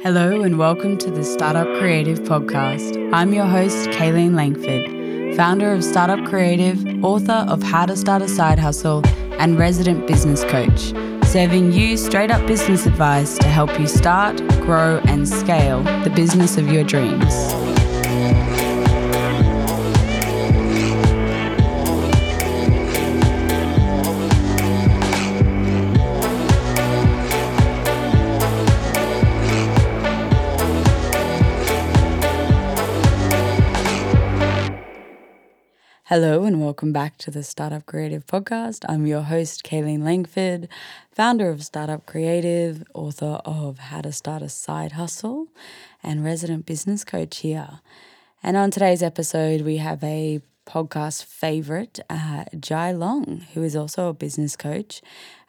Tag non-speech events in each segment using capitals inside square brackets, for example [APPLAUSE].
Hello, and welcome to the Startup Creative Podcast. I'm your host, Kayleen Langford, founder of Startup Creative, author of How to Start a Side Hustle, and resident business coach, serving you straight up business advice to help you start, grow, and scale the business of your dreams. Hello, and welcome back to the Startup Creative Podcast. I'm your host, Kayleen Langford, founder of Startup Creative, author of How to Start a Side Hustle, and resident business coach here. And on today's episode, we have a podcast favorite, uh, Jai Long, who is also a business coach,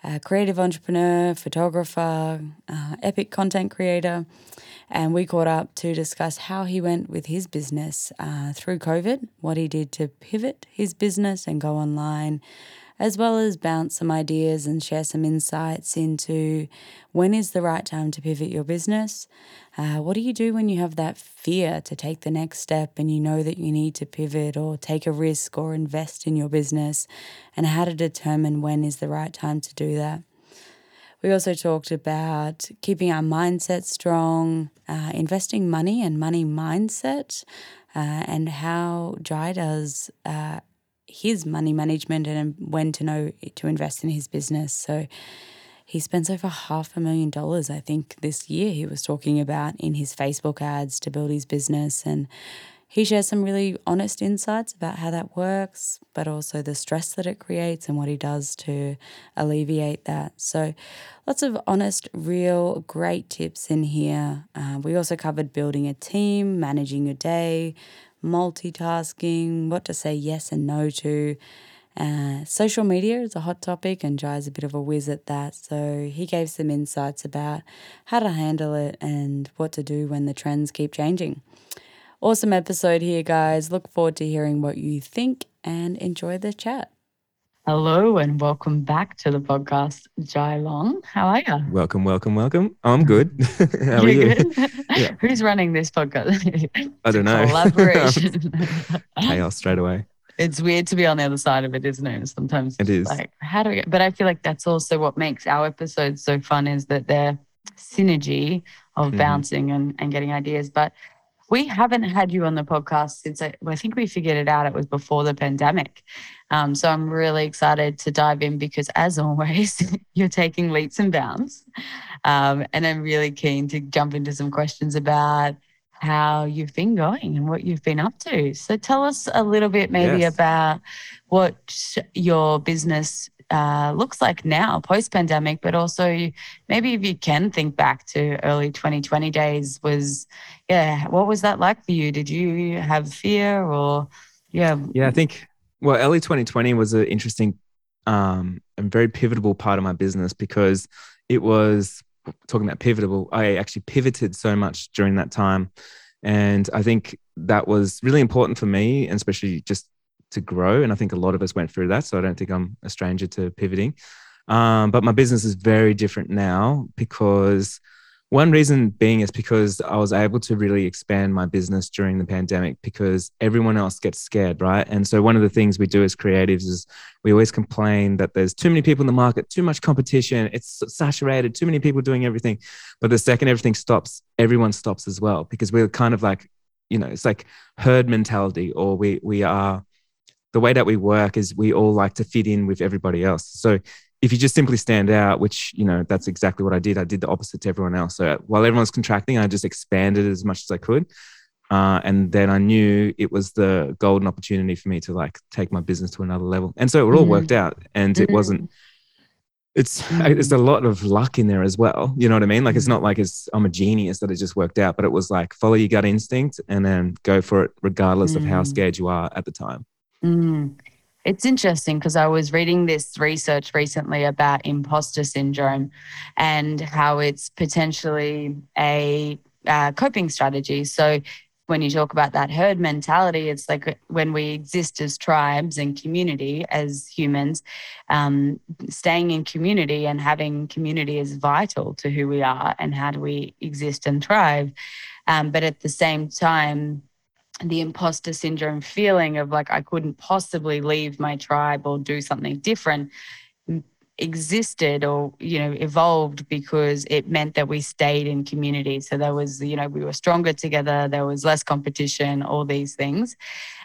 a creative entrepreneur, photographer, uh, epic content creator and we caught up to discuss how he went with his business uh, through COVID, what he did to pivot his business and go online, as well as bounce some ideas and share some insights into when is the right time to pivot your business. Uh, what do you do when you have that fear to take the next step and you know that you need to pivot or take a risk or invest in your business, and how to determine when is the right time to do that? We also talked about keeping our mindset strong, uh, investing money and money mindset, uh, and how Jai does uh, his money management and when to know to invest in his business. So he spends over half a million dollars, I think, this year. He was talking about in his Facebook ads to build his business and he shares some really honest insights about how that works, but also the stress that it creates and what he does to alleviate that. So, lots of honest, real, great tips in here. Uh, we also covered building a team, managing your day, multitasking, what to say yes and no to. Uh, social media is a hot topic, and Jai's a bit of a whiz at that. So he gave some insights about how to handle it and what to do when the trends keep changing. Awesome episode here, guys. Look forward to hearing what you think and enjoy the chat. Hello and welcome back to the podcast, Jai Long. How are you? Welcome, welcome, welcome. I'm good. [LAUGHS] How are you? [LAUGHS] yeah. [LAUGHS] Who's running this podcast? I don't know. Collaboration. Chaos straight away. It's weird to be on the other side of it, isn't it? Sometimes it is. Like, how do we get? But I feel like that's also what makes our episodes so fun is that they're synergy of mm-hmm. bouncing and, and getting ideas. But we haven't had you on the podcast since I, I think we figured it out. It was before the pandemic. Um, so I'm really excited to dive in because, as always, [LAUGHS] you're taking leaps and bounds. Um, and I'm really keen to jump into some questions about how you've been going and what you've been up to. So tell us a little bit, maybe, yes. about what your business uh, looks like now post pandemic, but also maybe if you can think back to early 2020 days, was yeah, what was that like for you? Did you have fear or yeah? Yeah, I think well, early 2020 was an interesting um, and very pivotal part of my business because it was talking about pivotal. I actually pivoted so much during that time. And I think that was really important for me, and especially just to grow. And I think a lot of us went through that. So I don't think I'm a stranger to pivoting. Um, but my business is very different now because one reason being is because I was able to really expand my business during the pandemic because everyone else gets scared, right? And so one of the things we do as creatives is we always complain that there's too many people in the market, too much competition, it's saturated, too many people doing everything. But the second everything stops, everyone stops as well because we're kind of like, you know, it's like herd mentality or we we are the way that we work is we all like to fit in with everybody else. So if you just simply stand out, which you know that's exactly what I did. I did the opposite to everyone else. So while everyone's contracting, I just expanded as much as I could, uh, and then I knew it was the golden opportunity for me to like take my business to another level. And so it all mm-hmm. worked out, and mm-hmm. it wasn't. It's mm-hmm. it's a lot of luck in there as well. You know what I mean? Like it's mm-hmm. not like it's I'm a genius that it just worked out, but it was like follow your gut instinct and then go for it regardless of how mm. scared you are at the time. Mm. It's interesting because I was reading this research recently about imposter syndrome and how it's potentially a uh, coping strategy. So when you talk about that herd mentality, it's like when we exist as tribes and community as humans, um, staying in community and having community is vital to who we are and how do we exist and thrive. Um, but at the same time, the imposter syndrome feeling of like I couldn't possibly leave my tribe or do something different existed or you know evolved because it meant that we stayed in community so there was you know we were stronger together there was less competition all these things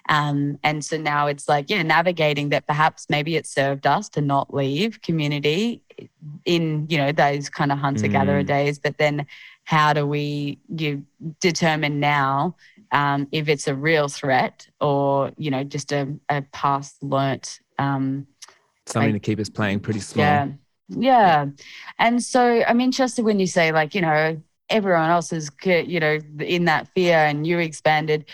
um, and so now it's like yeah navigating that perhaps maybe it served us to not leave community in you know those kind of hunter gatherer mm. days but then how do we you determine now um, if it's a real threat or you know just a, a past learnt um, something like, to keep us playing pretty small. Yeah. Yeah. And so I'm interested when you say, like, you know, everyone else is, you know, in that fear and you expanded.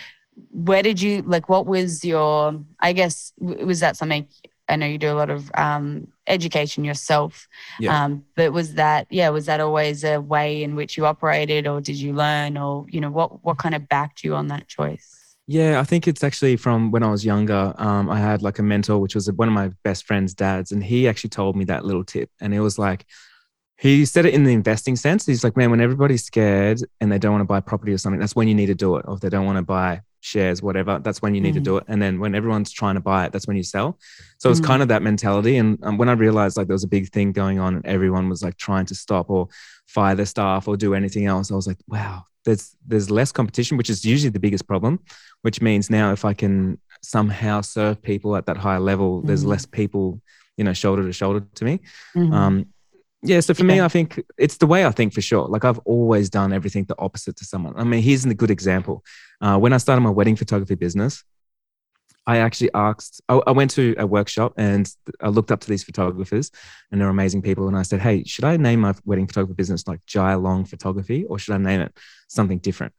Where did you, like, what was your, I guess, was that something? I know you do a lot of um, education yourself. Yeah. Um, but was that, yeah, was that always a way in which you operated or did you learn or, you know, what, what kind of backed you on that choice? Yeah, I think it's actually from when I was younger. Um, I had like a mentor, which was one of my best friend's dads, and he actually told me that little tip. And it was like, he said it in the investing sense. He's like, man, when everybody's scared and they don't want to buy property or something, that's when you need to do it. Or if they don't want to buy shares, whatever, that's when you need mm. to do it. And then when everyone's trying to buy it, that's when you sell. So it's mm. kind of that mentality. And um, when I realized like there was a big thing going on and everyone was like trying to stop or fire their staff or do anything else, I was like, wow, there's there's less competition, which is usually the biggest problem. Which means now if I can somehow serve people at that higher level, mm-hmm. there's less people, you know, shoulder to shoulder to me. Mm-hmm. Um, yeah. So for yeah. me, I think it's the way I think for sure. Like I've always done everything the opposite to someone. I mean, here's a good example. Uh, when I started my wedding photography business, I actually asked, I, I, went to a workshop and I looked up to these photographers and they're amazing people. And I said, Hey, should I name my wedding photography business like Jai Long Photography or should I name it something different?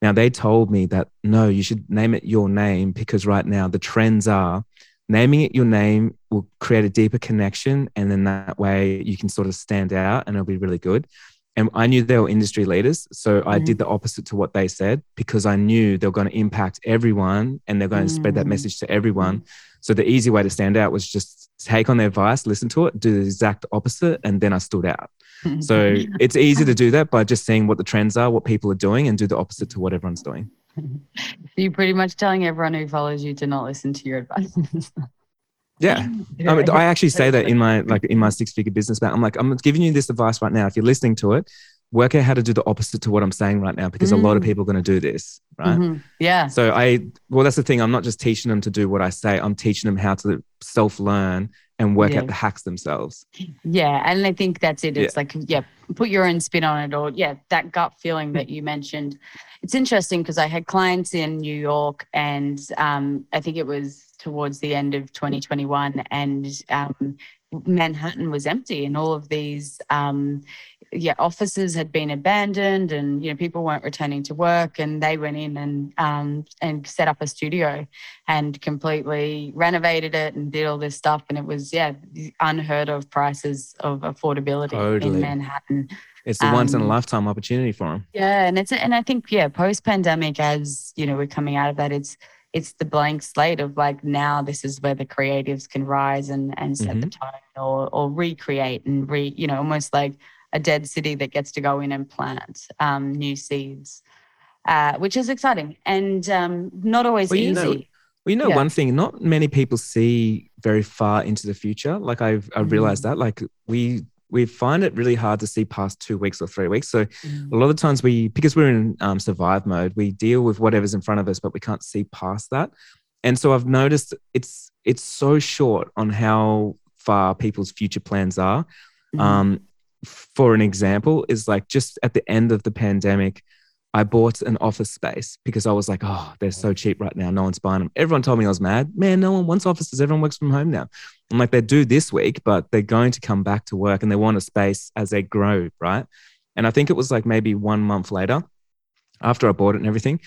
Now, they told me that no, you should name it your name because right now the trends are naming it your name will create a deeper connection. And then that way you can sort of stand out and it'll be really good. And I knew they were industry leaders. So mm-hmm. I did the opposite to what they said because I knew they were going to impact everyone and they're going to mm-hmm. spread that mm. message to everyone. So the easy way to stand out was just take on their advice, listen to it, do the exact opposite. And then I stood out. So [LAUGHS] it's easy to do that by just seeing what the trends are, what people are doing, and do the opposite to what everyone's doing. [LAUGHS] You're pretty much telling everyone who follows you to not listen to your advice. [LAUGHS] Yeah. I, mean, I actually say that in my like in my six figure business plan. I'm like, I'm giving you this advice right now. If you're listening to it, work out how to do the opposite to what I'm saying right now because mm. a lot of mm. people are going to do this, right? Mm-hmm. Yeah. So I well, that's the thing. I'm not just teaching them to do what I say. I'm teaching them how to self learn and work yeah. out the hacks themselves. Yeah, and I think that's it. It's yeah. like yeah, put your own spin on it, or yeah, that gut feeling that you mentioned. It's interesting because I had clients in New York, and um, I think it was towards the end of 2021, and um, Manhattan was empty, and all of these um, yeah offices had been abandoned, and you know people weren't returning to work, and they went in and um, and set up a studio and completely renovated it and did all this stuff, and it was yeah unheard of prices of affordability totally. in Manhattan. It's the um, once in a um, lifetime opportunity for them. Yeah, and it's and I think yeah, post pandemic, as you know, we're coming out of that, it's it's the blank slate of like now this is where the creatives can rise and and set mm-hmm. the tone or or recreate and re you know almost like a dead city that gets to go in and plant um, new seeds, uh, which is exciting and um, not always well, easy. Know, well, you know yeah. one thing, not many people see very far into the future. Like I've I realized mm-hmm. that like we we find it really hard to see past two weeks or three weeks. So mm. a lot of times we, because we're in um, survive mode, we deal with whatever's in front of us, but we can't see past that. And so I've noticed it's it's so short on how far people's future plans are. Mm. Um, for an example, is like just at the end of the pandemic, I bought an office space because I was like, oh, they're so cheap right now. No one's buying them. Everyone told me I was mad. Man, no one wants offices. Everyone works from home now. I'm like, they do this week, but they're going to come back to work and they want a space as they grow, right? And I think it was like maybe one month later, after I bought it and everything,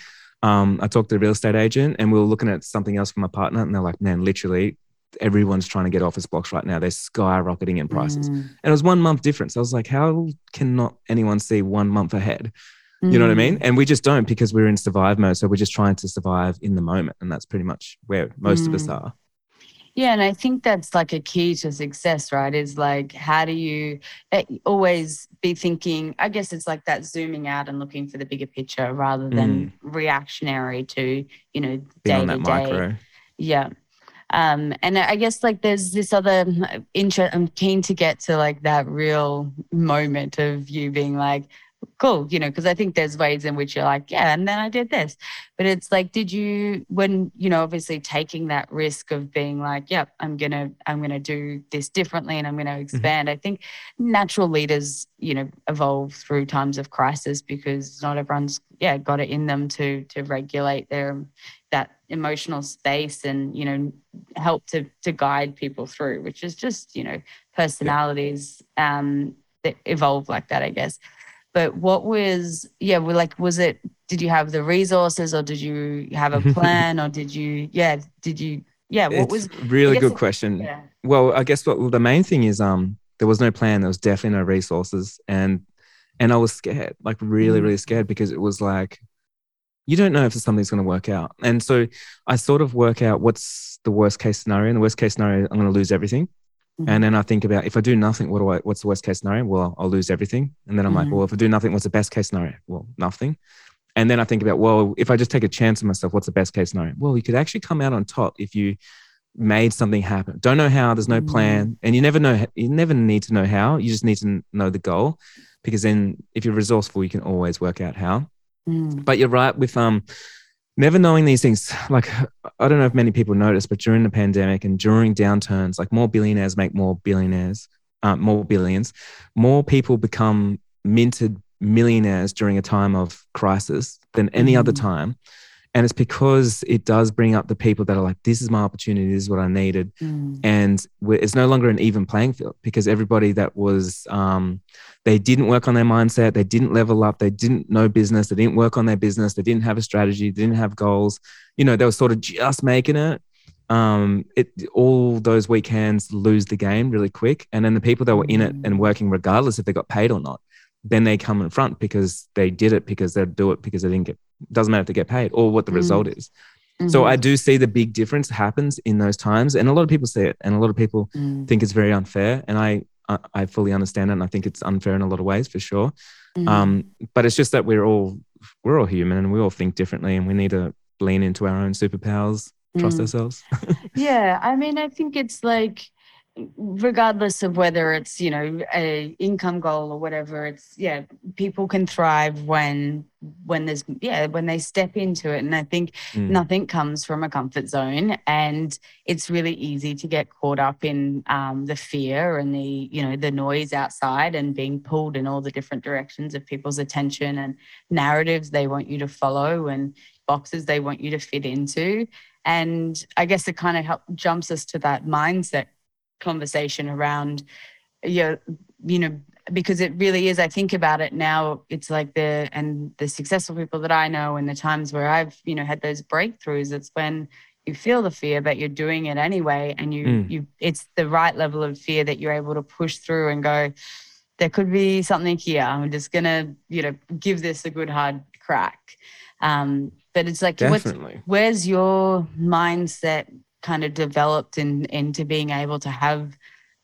um, I talked to the real estate agent and we were looking at something else for my partner. And they're like, man, literally, everyone's trying to get office blocks right now. They're skyrocketing in prices. Mm. And it was one month difference. I was like, how can not anyone see one month ahead? You know what I mean? Mm. And we just don't because we're in survive mode. So we're just trying to survive in the moment. And that's pretty much where most of us Mm. are. Yeah, and I think that's like a key to success, right? Is like, how do you eh, always be thinking? I guess it's like that zooming out and looking for the bigger picture rather than reactionary to, you know, Being day to day. micro. Yeah. Um, and I guess like there's this other interest. I'm keen to get to like that real moment of you being like, cool, you know, because I think there's ways in which you're like, yeah, and then I did this. But it's like, did you, when, you know, obviously taking that risk of being like, yep, I'm going to, I'm to do this differently and I'm going to expand. I think natural leaders, you know, evolve through times of crisis because not everyone's, yeah, got it in them to, to regulate their, that emotional space and, you know, help to, to guide people through, which is just, you know, personalities, um, that evolve like that, I guess. But what was, yeah, well, like, was it, did you have the resources or did you have a [LAUGHS] plan or did you, yeah, did you, yeah, what it's was, really good it- question. yeah. Well, I guess what well, the main thing is um there was no plan, there was definitely no resources and and I was scared, like really, Mm. really scared because it was like you don't know if something's going to work out. And so I sort of work out what's the worst case scenario. And the worst case scenario, I'm going to lose everything. And then I think about if I do nothing, what do I? What's the worst case scenario? Well, I'll lose everything. And then I'm like, Mhm. well, if I do nothing, what's the best case scenario? Well, nothing. And then I think about, well, if I just take a chance on myself, what's the best case scenario? Well, you could actually come out on top if you made something happen. Don't know how. There's no plan, and you never know. You never need to know how. You just need to know the goal, because then if you're resourceful, you can always work out how. Mm. But you're right with um never knowing these things. Like I don't know if many people notice, but during the pandemic and during downturns, like more billionaires make more billionaires, uh, more billions. More people become minted millionaires during a time of crisis than any other Mhm. time. And it's because it does bring up the people that are like, this is my opportunity, this is what I needed Mm. and it's no longer an even playing field because everybody that was um, they didn't work on their mindset. They didn't level up. They didn't know business. They didn't work on their business. They didn't have a strategy. They didn't have goals. You know they were sort of just making it. Um, it all those weak hands lose the game really quick. And then the people that were in it and working regardless if they got paid or not then they come in front because they did it because they'd do it because they didn't get doesn't matter if they get paid or what the Mm. result is. So Mhm. I do see the big difference happens in those times, and a lot of people see it, and a lot of people Mm. think it's very unfair, and I I, fully understand it, and I think it's unfair in a lot of ways for sure. Mm. Um, but it's just that we're all we're all human, and we all think differently, and we need to lean into our own superpowers, trust Mm. ourselves. [LAUGHS] Yeah, I mean, I think it's like, regardless of whether it's you know a income goal or whatever, it's yeah, people can thrive when when there's yeah when they step into it, and I think Mm. nothing comes from a comfort zone, and it's really easy to get caught up in um, the fear and the you know the noise outside and being pulled in all the different directions of people's attention and narratives they want you to follow and boxes they want you to fit into. And I guess it kind of helps jumps us to that mindset conversation around, yeah, you know, because it really is. I think about it now. It's like the and the successful people that I know, and the times where I've you know had those breakthroughs. It's when you feel the fear, but you're doing it anyway, and you Mm. you it's the right level of fear that you're able to push through and go. There could be something here. I'm just gonna, you know, give this a good hard crack. Um, but it's like, what's Definitely. where's your mindset kind of developed in into being able to have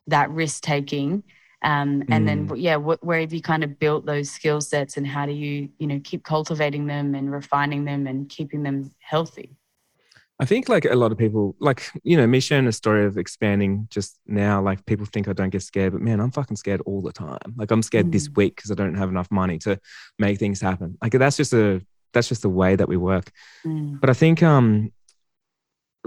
that risk taking um, and then yeah what, where have you kind of built those skill sets and how do you you know keep cultivating them and refining them and keeping them healthy I think like a lot of people, like, you know, me sharing a story of expanding just now, like people think I don't get scared, but man, I'm fucking scared all the time. Like I'm scared this week because I don't have enough money to make things happen. Like that's just a, that's just the way that we work. Mm. But I think, um,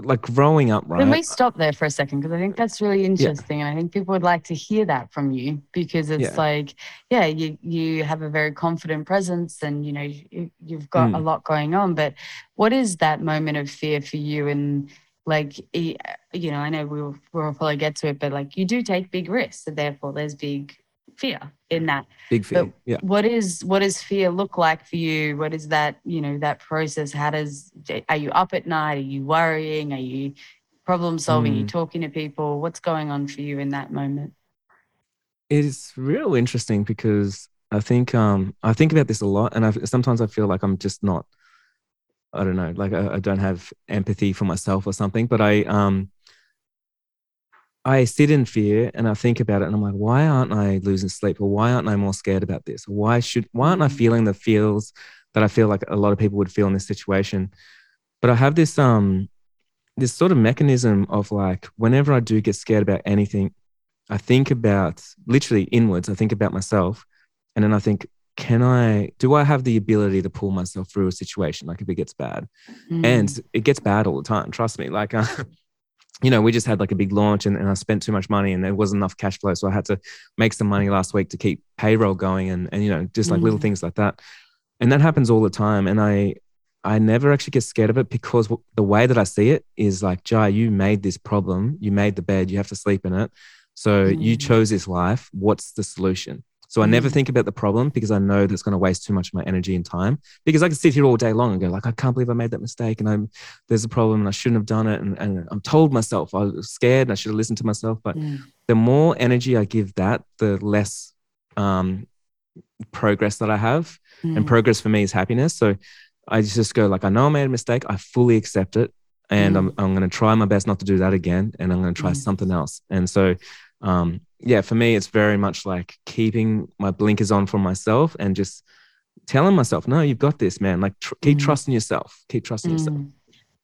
like growing up, right? Can we stop there for a second? Because I think that's really interesting, and I think people would like to hear that from you because it's Yeah. like, yeah, you you have a very confident presence, and you know you, you've got a Mm. lot going on. But what is that moment of fear for you? And like, you know, I know we'll we'll probably get to it, but like, you do take big risks, so therefore there's big fear in that Big fear. but yeah. what is what does fear look like for you what is that you know that process how does are you up at night are you worrying are you problem solving are you Mm. talking to people what's going on for you in that moment It's real interesting because I think um I think about this a lot, and I sometimes I feel like I'm just not. I don't know, like I, I don't have empathy for myself or something. But I um I sit in fear and I think about it, and I'm like, why aren't I losing sleep, or why aren't I more scared about this, why should why aren't I mm. feeling the feels that I feel like a lot of people would feel in this situation? But I have this um this sort of mechanism of like whenever I do get scared about anything, I think about literally inwards. I think about myself, and then I think, can I? Do I have the ability to pull myself through a situation like if it gets bad? Mm. And it gets bad all the time. Trust me. Like. [LAUGHS] Uh, you know, we just had like a big launch and, and I spent too much money and there wasn't enough cash flow. So I had to make some money last week to keep payroll going and, and you know, just like mm. little things like that. And that happens all the time. And I, I never actually get scared of it because the way that I see it is like, Jai, you made this problem. You made the bed. You have to sleep in it. So mm. you chose this life. What's the solution? So I never mm. think about the problem because I know that's going to waste too much of my energy and time. Because I can sit here all day long and go like, I can't believe I made that mistake, and I'm there's a problem, and I shouldn't have done it, and, and I'm told myself I was scared, and I should have listened to myself. But mm. the more energy I give that, the less um, progress that I have, mm. and progress for me is happiness. So I just go like, I know I made a mistake. I fully accept it, and mm. I'm I'm going to try my best not to do that again, and I'm going to try mm. something else. And so um, yeah, for me, it's very much like keeping my blinkers on for myself and just telling myself, no, you've got this, man. Like, tr- keep mm. trusting yourself. Keep trusting mm. yourself.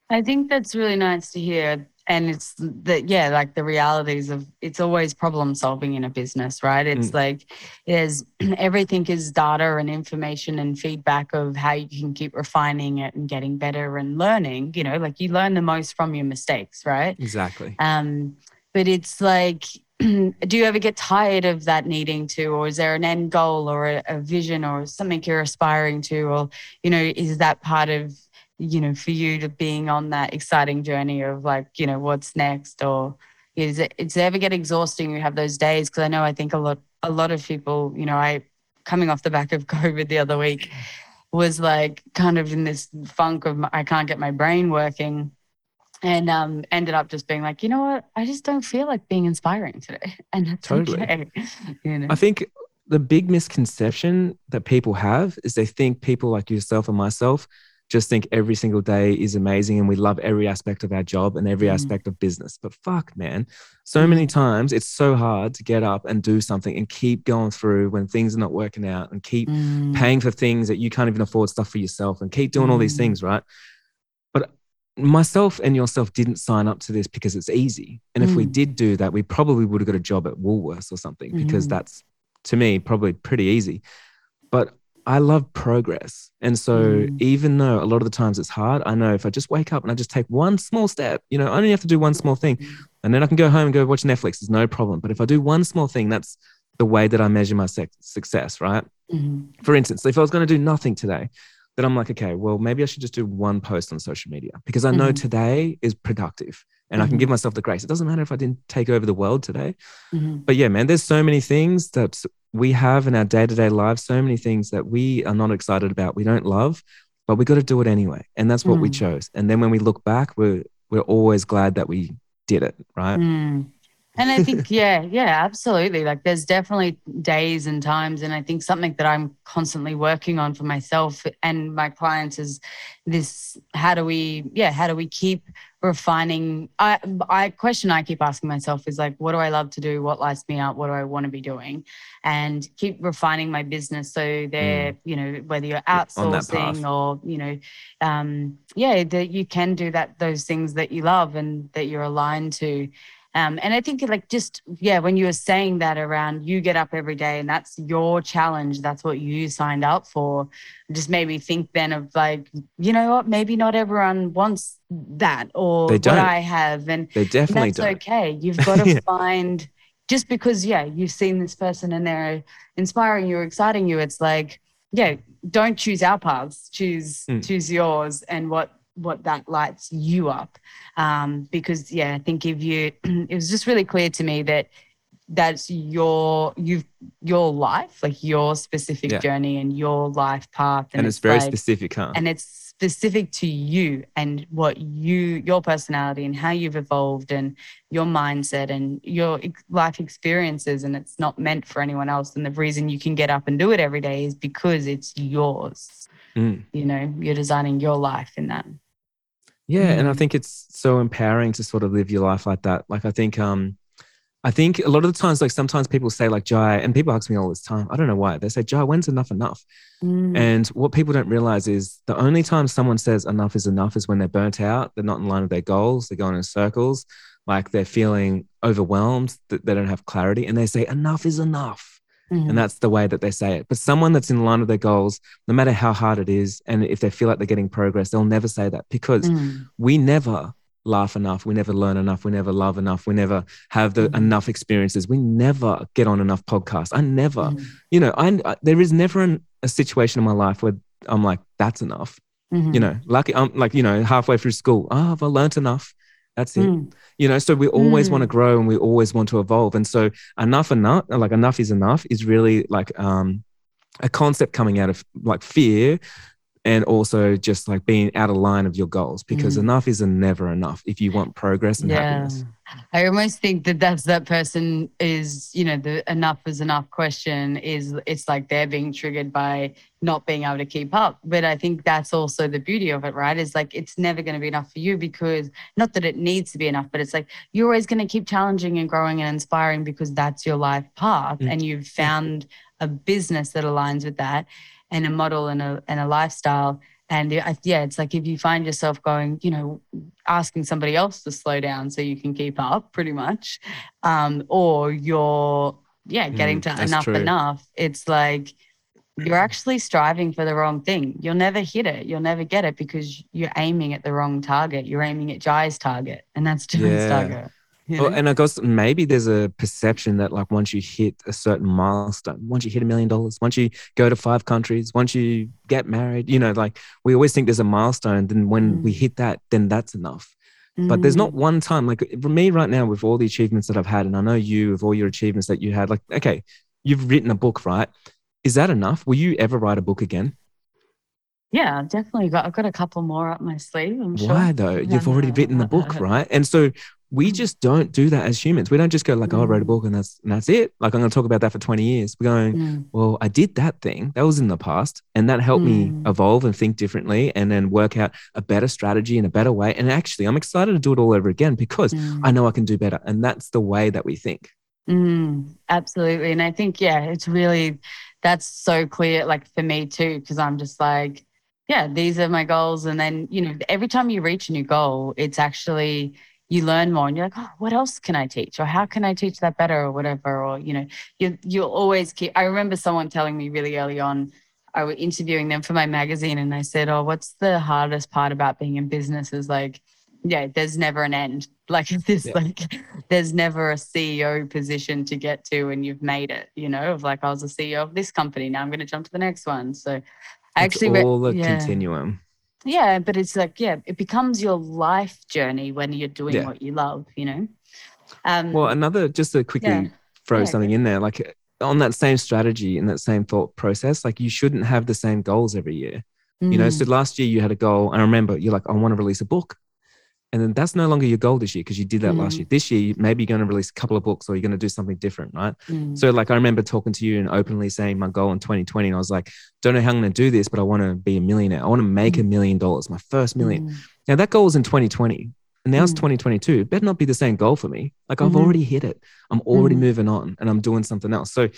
I think that's really nice to hear. And it's that, yeah, like the realities of it's always problem solving in a business, right? It's mm. like there's [CLEARS THROAT] everything is data and information and feedback of how you can keep refining it and getting better and learning. You know, like you learn the most from your mistakes, right? Exactly. Um, but it's like do you ever get tired of that needing to or is there an end goal or a, a, vision or something you're aspiring to or you know is that part of you know for you to being on that exciting journey of like you know what's next? Or is it it's ever get exhausting? You have those days? Because i know i think a lot a lot of people you know i coming off the back of [LAUGHS] covid the other week was like kind of in this funk of i can't get my brain working and um, ended up just being like, you know what, I just don't feel like being inspiring today, [LAUGHS] and that's totally. Okay. you know? I think the big misconception that people have is they think people like yourself and myself just think every single day is amazing and we love every aspect of our job and every mm. aspect of business. But fuck, man, so mm. many times it's so hard to get up and do something and keep going through when things are not working out and keep mm. paying for things that you can't even afford stuff for yourself and keep doing all these mm. things, right? Myself and yourself didn't sign up to this because it's easy. And if mm. we did do that, we probably would have got a job at Woolworths or something mm. because that's to me probably pretty easy. But I love progress. And so mm. even though a lot of the times it's hard, I know if I just wake up and I just take one small step, you know, I only have to do one small thing mm. and then I can go home and go watch Netflix. There's no problem. But if I do one small thing, that's the way that I measure my success, right? Mm-hmm. For instance, if I was going to do nothing today, then I'm like, okay, well, maybe I should just do one post on social media because I know mm-hmm. today is productive and mm-hmm. I can mm-hmm. give myself the grace. It doesn't matter if I didn't take over the world today. Mm-hmm. But yeah, man, there's so many things that we have in our day to day lives, so many things that we are not excited about, we don't love, but we got to do it anyway. And that's what we mm. chose. And then when we look back, we're, we're always glad that we did it, right? And I think, [LAUGHS] yeah, yeah, absolutely. Like there's definitely days and times. And I think something that I'm constantly working on for myself and my clients is this how do we, yeah, how do we keep refining? I, I question I keep asking myself is like, what do I love to do? What lights me up? What do I want to be doing? And keep refining my business. So they're, mm. you know, whether you're outsourcing or, you know, um, yeah, that you can do that, those things that you love and that you're aligned to. Um, and I think like just yeah, when you were saying that around you get up every day and that's your challenge, that's what you signed up for. Just made me think then of like, you know what, maybe not everyone wants that or what I have. And they definitely that's don't. okay. You've got to [LAUGHS] yeah. find just because, yeah, you've seen this person and they're inspiring you, exciting you, it's like, yeah, don't choose our paths, choose mm. choose yours and what what that lights you up. Um, because yeah i think if you [CLEARS THROAT] it was just really clear to me that that's your you've your life like your specific yeah. journey and your life path. And, and it's, it's, very like, specific huh? and it's specific to you and what you your personality and how you've evolved and your mindset and your life experiences. And it's not meant for anyone else. And the reason you can get up and do it every day is because it's yours. Mm. you know you're designing your life in that yeah mm. and i think it's so empowering to sort of live your life like that like i think um I think a lot of the times, like sometimes people say, like Jai, and people ask me all this time. I don't know why they say, Jai, when's enough enough? Mm. And what people don't realize is the only time someone says enough is enough is when they're burnt out, they're not in line with their goals, they're going in circles, like they're feeling overwhelmed, that they don't have clarity, and they say enough is enough. Mm. And that's the way that they say it. But someone that's in line with their goals, no matter how hard it is, and if they feel like they're getting progress, they'll never say that because mm. we never laugh enough. We never learn enough. We never love enough. We never have the mm-hmm. enough experiences. We never get on enough podcasts. I never, mm-hmm. you know, I, I, there is never an, a situation in my life where I'm like, that's enough. Mm-hmm. You know, lucky I'm like, you know, halfway through school, oh, have I learned enough? That's it. Mm. You know, so we always mm. want to grow and we always want to evolve. And so enough enough, like enough is enough is really like um a concept coming out of like fear and also just like being out of line of your goals because mm. enough is never enough if you want progress and yeah. happiness. I almost think that that's that person is, you know, the enough is enough question is it's like they're being triggered by not being able to keep up. But I think that's also the beauty of it, right? Is like it's never going to be enough for you because not that it needs to be enough, but it's like you're always going to keep challenging and growing and inspiring because that's your life path mm. and you've found a business that aligns with that and a model and a, and a lifestyle. And yeah, it's like if you find yourself going, you know, asking somebody else to slow down so you can keep up, pretty much, um, or you're, yeah, getting mm, to enough true. enough. It's like you're actually striving for the wrong thing. You'll never hit it. You'll never get it because you're aiming at the wrong target. You're aiming at Jai's target, and that's [LAUGHS] Jai's yeah. target. You know? and I guess maybe there's a perception that like once you hit a certain milestone, once you hit a million dollars, once you go to five countries, once you get married, you know, like we always think there's a milestone. Then when mm. we hit that, then that's enough. Mm. But there's not mm. one time, like for me right now, with all the achievements that I've had, and I know you with all your achievements that you had, like, okay, you've written a book, right? Is that enough? Will you ever write a book again? Yeah, definitely got. I've got a couple more up my sleeve. I'm Why though? You've already written the book, right? And so we just don't do that as humans. We don't just go like, oh, I wrote a book and that's and that's it. Like I'm going to talk about that for 20 years. We're going, mm. well, I did that thing. That was in the past. And that helped mm. me evolve and think differently and then work out a better strategy in a better way. And actually, I'm excited to do it all over again because mm. I know I can do better. And that's the way that we think. Mm, absolutely. And I think, yeah, it's really that's so clear, like for me too, because I'm just like, yeah, these are my goals. And then, you know, every time you reach a new goal, it's actually you learn more and you're like, oh, what else can I teach? Or how can I teach that better or whatever? Or, you know, you you'll always keep I remember someone telling me really early on, I was interviewing them for my magazine and they said, Oh, what's the hardest part about being in business? Is like, yeah, there's never an end. [LAUGHS] Like this, yeah. like there's never a CEO position to get to and you've made it, you know, of like I was a CEO of this company. Now I'm going to jump to the next one. So I it's actually all the yeah. continuum yeah but it's like yeah it becomes your life journey when you're doing yeah. what you love you know um well another just to quickly yeah. throw yeah, something in there like on that same strategy and that same thought process like you shouldn't have the same goals every year mm. you know so mm. last year you had a goal and i remember you're like i want to release a book and then that's no longer your goal this year because you did that mm. last year. This year, maybe you're going to release a couple of books or you're going to do something different, right? Mm. So, like, I remember talking to you and openly saying my goal in 2020, and I was like, don't know how I'm going to do this, but I want to be a millionaire. I want to make mm. a million dollars, my first million. Mm. Now, that goal was in 2020. And now it's mm. 2022. It better not be the same goal for me. Like, I've mm-hmm. already hit it. I'm already mm. moving on and I'm doing something else. So,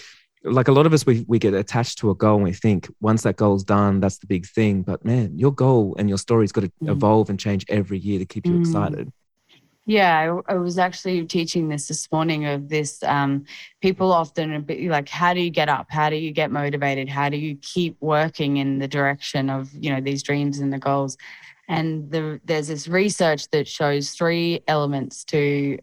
like a lot of us we, we get attached to a goal and we think once that goal's done that's the big thing but man your goal and your story's got to mm. evolve and change every year to keep you mm. excited yeah, I, I, was actually teaching this this morning of this. Um, people often a bit like, how do you get up? How do you get motivated? How do you keep working in the direction of you know these dreams and the goals? And the, there's this research that shows three elements to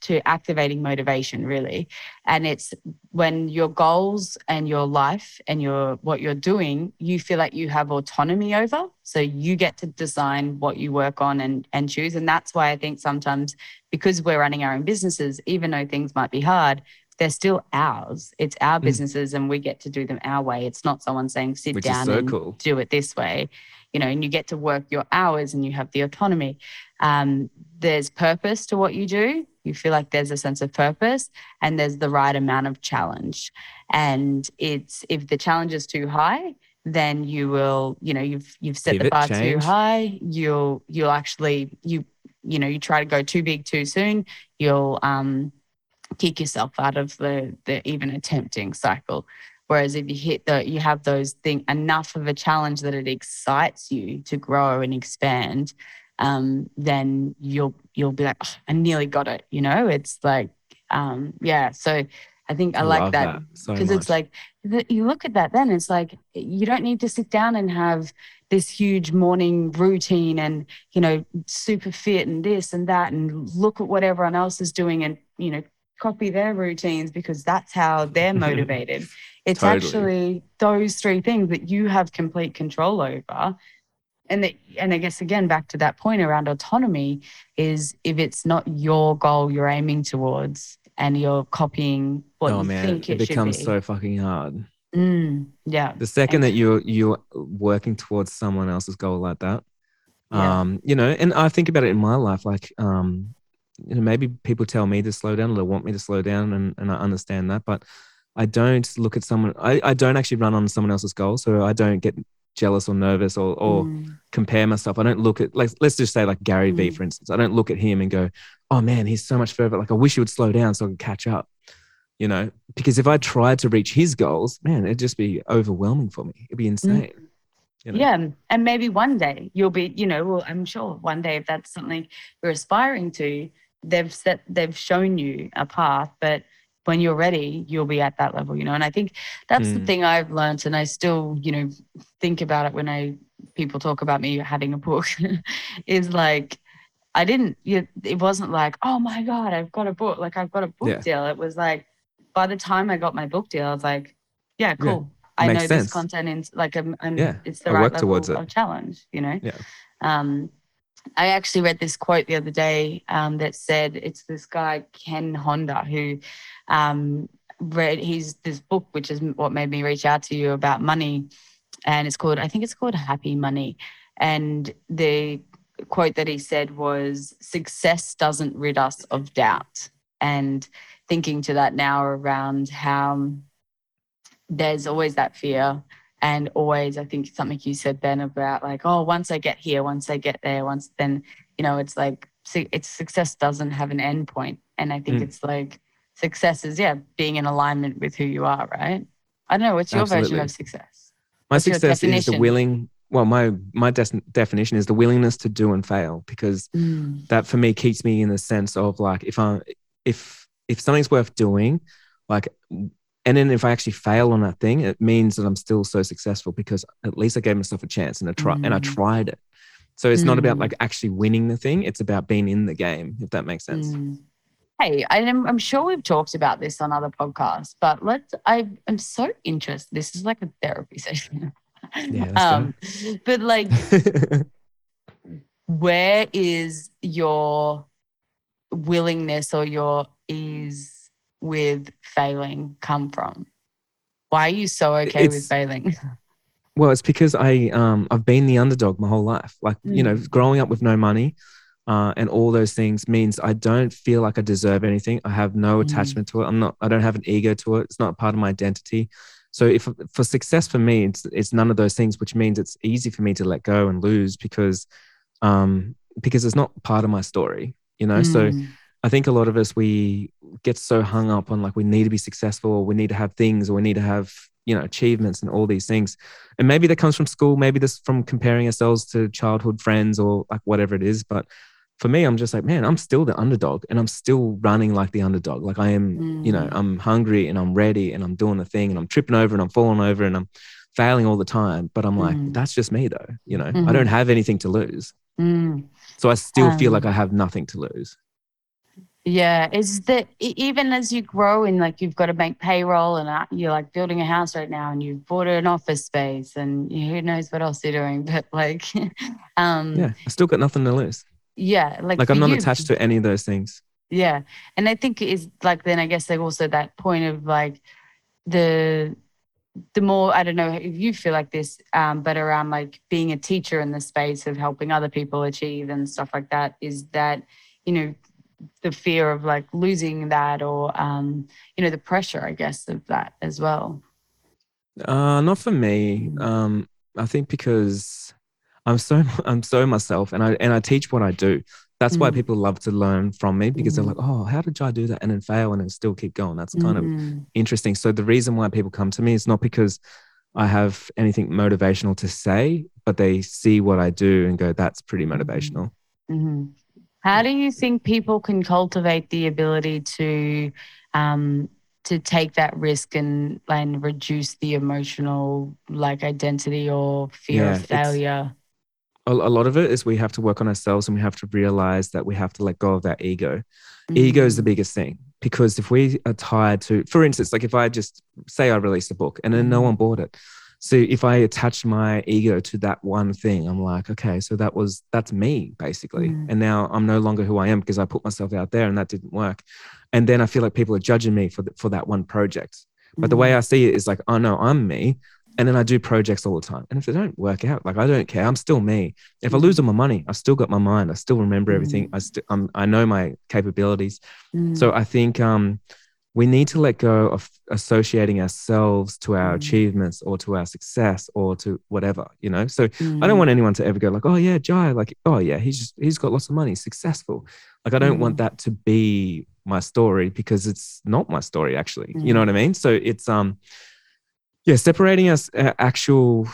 to activating motivation really. And it's when your goals and your life and your what you're doing you feel like you have autonomy over. So you get to design what you work on and and choose. And that's why i think sometimes because we're running our own businesses even though things might be hard they're still ours. It's our mm. businesses and we get to do them our way. It's not someone saying sit Which down so and cool. do it this way you know, and you get to work your hours and you have the autonomy. Um, there's purpose to what you do. You feel like there's a sense of purpose and there's the right amount of challenge. And it's if the challenge is too high, then you will, you know, you've you've set Pivot, the bar change. too high. You'll you'll actually you you know you try to go too big too soon. You'll um kick yourself out of the the even attempting cycle. Whereas if you hit the you have those thing enough of a challenge that it excites you to grow and expand, um, then you'll you'll be like, oh, I nearly got it. You know, it's like um, yeah. So I think I, like love that so because it's like the, you look at that then it's like you don't need to sit down and have this huge morning routine and you know super fit and this and that and look at what everyone else is doing and you know copy their routines because that's how they're [LAUGHS] motivated it's Totally. actually those three things that you have complete control over and that, and I guess again back to that point around autonomy is if it's not your goal you're aiming towards and you're copying what oh you man, think it it, becomes be. so fucking hard. Mm, yeah. The second And- that you're you're working towards someone else's goal like that, Yeah. um, you know, and I think about it in my life, like, um, you know, maybe people tell me to slow down or they want me to slow down, and, and I understand that, but I don't look at someone. I, I don't actually run on someone else's goal, so I don't get jealous or nervous or or Mm, compare myself. I don't look at like let's just say like Gary Vee, Mm. for instance. I don't look at him and go, oh man, he's so much further. Like I wish he would slow down so I could catch up. You know, because if I tried to reach his goals, man, it'd just be overwhelming for me. It'd be insane. you know? Yeah. And maybe one day you'll be, you know, well, I'm sure one day if that's something you're aspiring to, they've set, they've shown you a path, but when you're ready, you'll be at that level, you know. And I think that's the Mm. thing I've learned, and I still, you know, think about it when I people talk about me having a book, [LAUGHS] is like I didn't. It wasn't like, oh my god, I've got a book, like I've got a book Yeah. deal. It was like, by the time I got my book deal, I was like, yeah, cool. I know sense. this content is like I'm, I'm Yeah, it's the I right work level of challenge, you know. Yeah. Um, I actually read this quote the other day um, that said it's this guy Ken Honda who um, read he's this book which is what made me reach out to you about money, and it's called I think it's called Happy Money, and the quote that he said was success doesn't rid us of doubt. And thinking to that now around how there's always that fear and always i think something you said then about like oh once i get here once i get there once then you know it's like it's success doesn't have an end point. And i think Mm. it's like success is yeah being in alignment with who you are right? I don't know what's your version of success? My What's success is the willing. Well, my my des- definition is the willingness to do and fail because Mm, that for me keeps me in the sense of like if I if if something's worth doing, like and then if I actually fail on that thing, it means that I'm still so successful because at least I gave myself a chance and I try and I Mm. tried it. So it's not about Mm. like actually winning the thing; it's about being in the game. If that makes sense. mm. Hey, I'm, I'm sure we've talked about this on other podcasts, but let's. I am so interested. This is like a therapy [LAUGHS] session. Yeah, um, but like, [LAUGHS] where is your willingness or your ease with failing come from? Why are you so okay with failing? [LAUGHS] Well, it's because I um I've been the underdog my whole life. Like you know, Mm. growing up with no money, uh, and all those things means I don't feel like I deserve anything. I have no Mm. attachment to it. I'm not. I don't have an ego to it. It's not part of my identity. So if for success for me, it's it's none of those things, which means it's easy for me to let go and lose because, um, because it's not part of my story. You know, so Mm, I think a lot of us we get so hung up on like we need to be successful or we need to have things or we need to have you know achievements and all these things and maybe that comes from school maybe this from comparing ourselves to childhood friends or like whatever it is but for me i'm just like man i'm still the underdog and i'm still running like the underdog like i am you know Mm. i'm hungry and i'm ready and i'm doing the thing and i'm tripping over and i'm falling over and i'm failing all the time but i'm like Mm. that's just me though you know i Mhm. don't have anything to lose mm. so i still feel Um, like i have nothing to lose Yeah, is that even as you grow and like you've got to make payroll and uh, you're like building a house right now and you've bought an office space and who knows what else you're doing, [LAUGHS] but like, um, yeah i still got nothing to lose yeah, like, like I'm not you, attached to any of those things. Yeah, and I think it is like then I guess like also that point of like the the more I don't know if you feel like this, um, but around like being a teacher in the space of helping other people achieve and stuff like that, is that you know the fear of like losing that or um, you know the pressure, I guess, of that as well. Uh, not for me. Um, I think because I'm so [LAUGHS] I'm so myself, and I and I teach what I do. That's mm. why people love to learn from me because mm. they're like, oh, how did I do that and then fail and then still keep going? That's kind mm. of interesting. So the reason why people come to me is not because I have anything motivational to say, but they see what I do and go, that's pretty mm-hmm. motivational. Mm-hmm. How do you think people can cultivate the ability to um, to take that risk and and reduce the emotional like identity or fear yeah, of failure? A, a, lot of it is we have to work on ourselves and we have to realize that we have to let go of that ego. Mm-hmm. Ego is the biggest thing because if we are tied to, for instance, like if I just say I released a book and then no mm-hmm. one bought it, so if I attach my ego to that one thing, I'm like, okay, so that was that's me basically. Mm. And now I'm no longer who I am because I put myself out there and that didn't work. And then I feel like people are judging me for the, for that one project. But mm. the way mm. I see it is like, oh no, I'm me. And then I do projects all the time. And if they don't work out, like I don't care. I'm still me. If mm. I lose all my money, I've still got my mind. I still remember everything. Mm. I still I know my capabilities. Mm. So I think um we need to let go of associating ourselves to our mm. achievements or to our success or to whatever you know so mm. i don't want mm. anyone to ever go like oh yeah jai like oh yeah he's just he's got lots of money successful like i don't mm. want that to be my story because it's not my story actually you know what i mm. mean so it's um yeah separating us uh, actual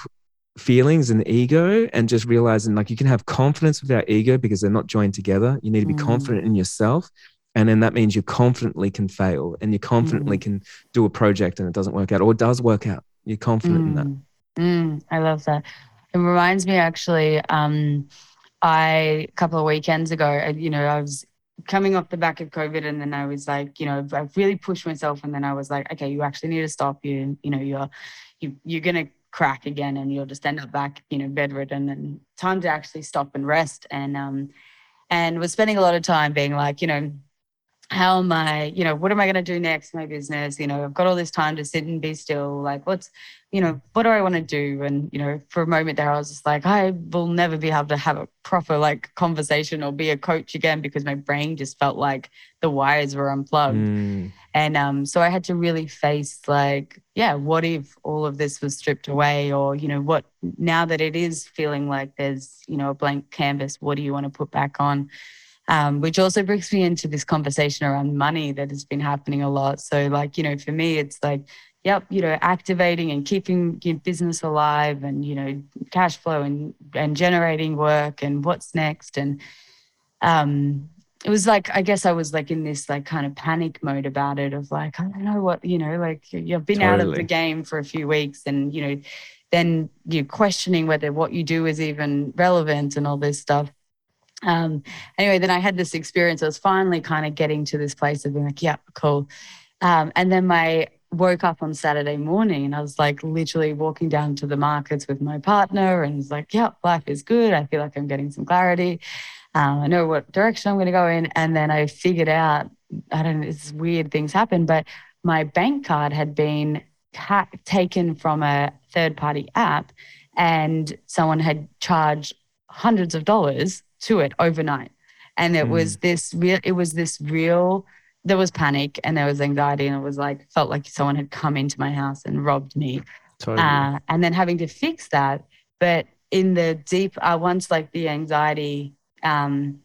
feelings and ego and just realizing like you can have confidence without ego because they're not joined together you need to be mm. confident in yourself and then that means you confidently can fail and you confidently mm. can do a project and it doesn't work out or it does work out you're confident mm. in that mm. mm. i love that it reminds me actually um, i a couple of weekends ago you know i was coming off the back of covid and then i was like you know i really pushed myself and then i was like okay you actually need to stop you you know you're you, you're gonna crack again and you'll just end up back you know bedridden and time to actually stop and rest and um and was spending a lot of time being like you know how am I, you know, what am I going to do next? My business, you know, I've got all this time to sit and be still. Like, what's, you know, what do I want to do? And, you know, for a moment there, I was just like, I will never be able to have a proper like conversation or be a coach again because my brain just felt like the wires were unplugged. Mm. And um, so I had to really face like, yeah, what if all of this was stripped away? Or, you know, what now that it is feeling like there's, you know, a blank canvas, what do you want to put back on? Um, which also brings me into this conversation around money that has been happening a lot. So, like, you know, for me, it's like, yep, you know, activating and keeping your business alive and, you know, cash flow and, and generating work and what's next. And um, it was like, I guess I was like in this like kind of panic mode about it of like, I don't know what, you know, like you've been totally. out of the game for a few weeks and, you know, then you're questioning whether what you do is even relevant and all this stuff. Um, anyway, then I had this experience. I was finally kind of getting to this place of being like, yeah, cool. Um, and then my woke up on Saturday morning and I was like literally walking down to the markets with my partner and was like, yeah, life is good. I feel like I'm getting some clarity. Um, I know what direction I'm going to go in. And then I figured out, I don't know, it's weird things happen, but my bank card had been taken from a third party app and someone had charged hundreds of dollars to it overnight. And it mm. was this real, it was this real, there was panic and there was anxiety and it was like, felt like someone had come into my house and robbed me. Totally. Uh, and then having to fix that. But in the deep, uh, once like the anxiety, um,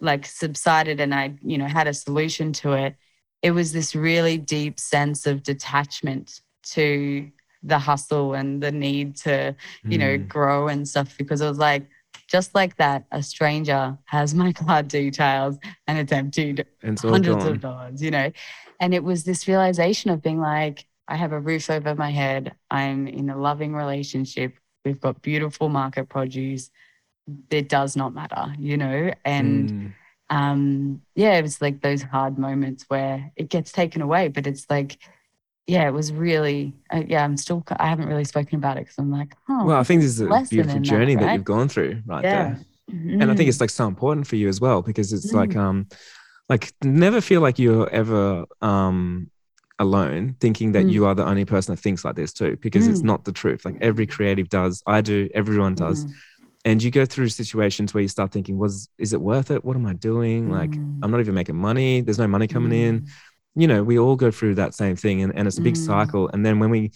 like subsided and I, you know, had a solution to it, it was this really deep sense of detachment to the hustle and the need to, you mm. know, grow and stuff because it was like, just like that, a stranger has my [LAUGHS] card details and it's emptied it's hundreds of dollars, you know. And it was this realization of being like, I have a roof over my head. I'm in a loving relationship. We've got beautiful market produce. It does not matter, you know? And mm. um, yeah, it was like those hard moments where it gets taken away, but it's like, yeah, it was really, uh, yeah, I'm still, I haven't really spoken about it because I'm like, oh. Well, I think this is a beautiful journey that, right? that, you've gone through right yeah. there. Mm-hmm. And I think it's like so important for you as well because it's mm. like, um, like never feel like you're ever, um, alone thinking that Mm. you are the only person that thinks like this too because it's Mm. not the truth like every creative does i do everyone does Mm, and you go through situations where you start thinking was is it worth it what am i doing like mm, i'm not even making money there's no money coming in mm, you know we all go through that same thing and, and it's a big Mm. cycle and then when we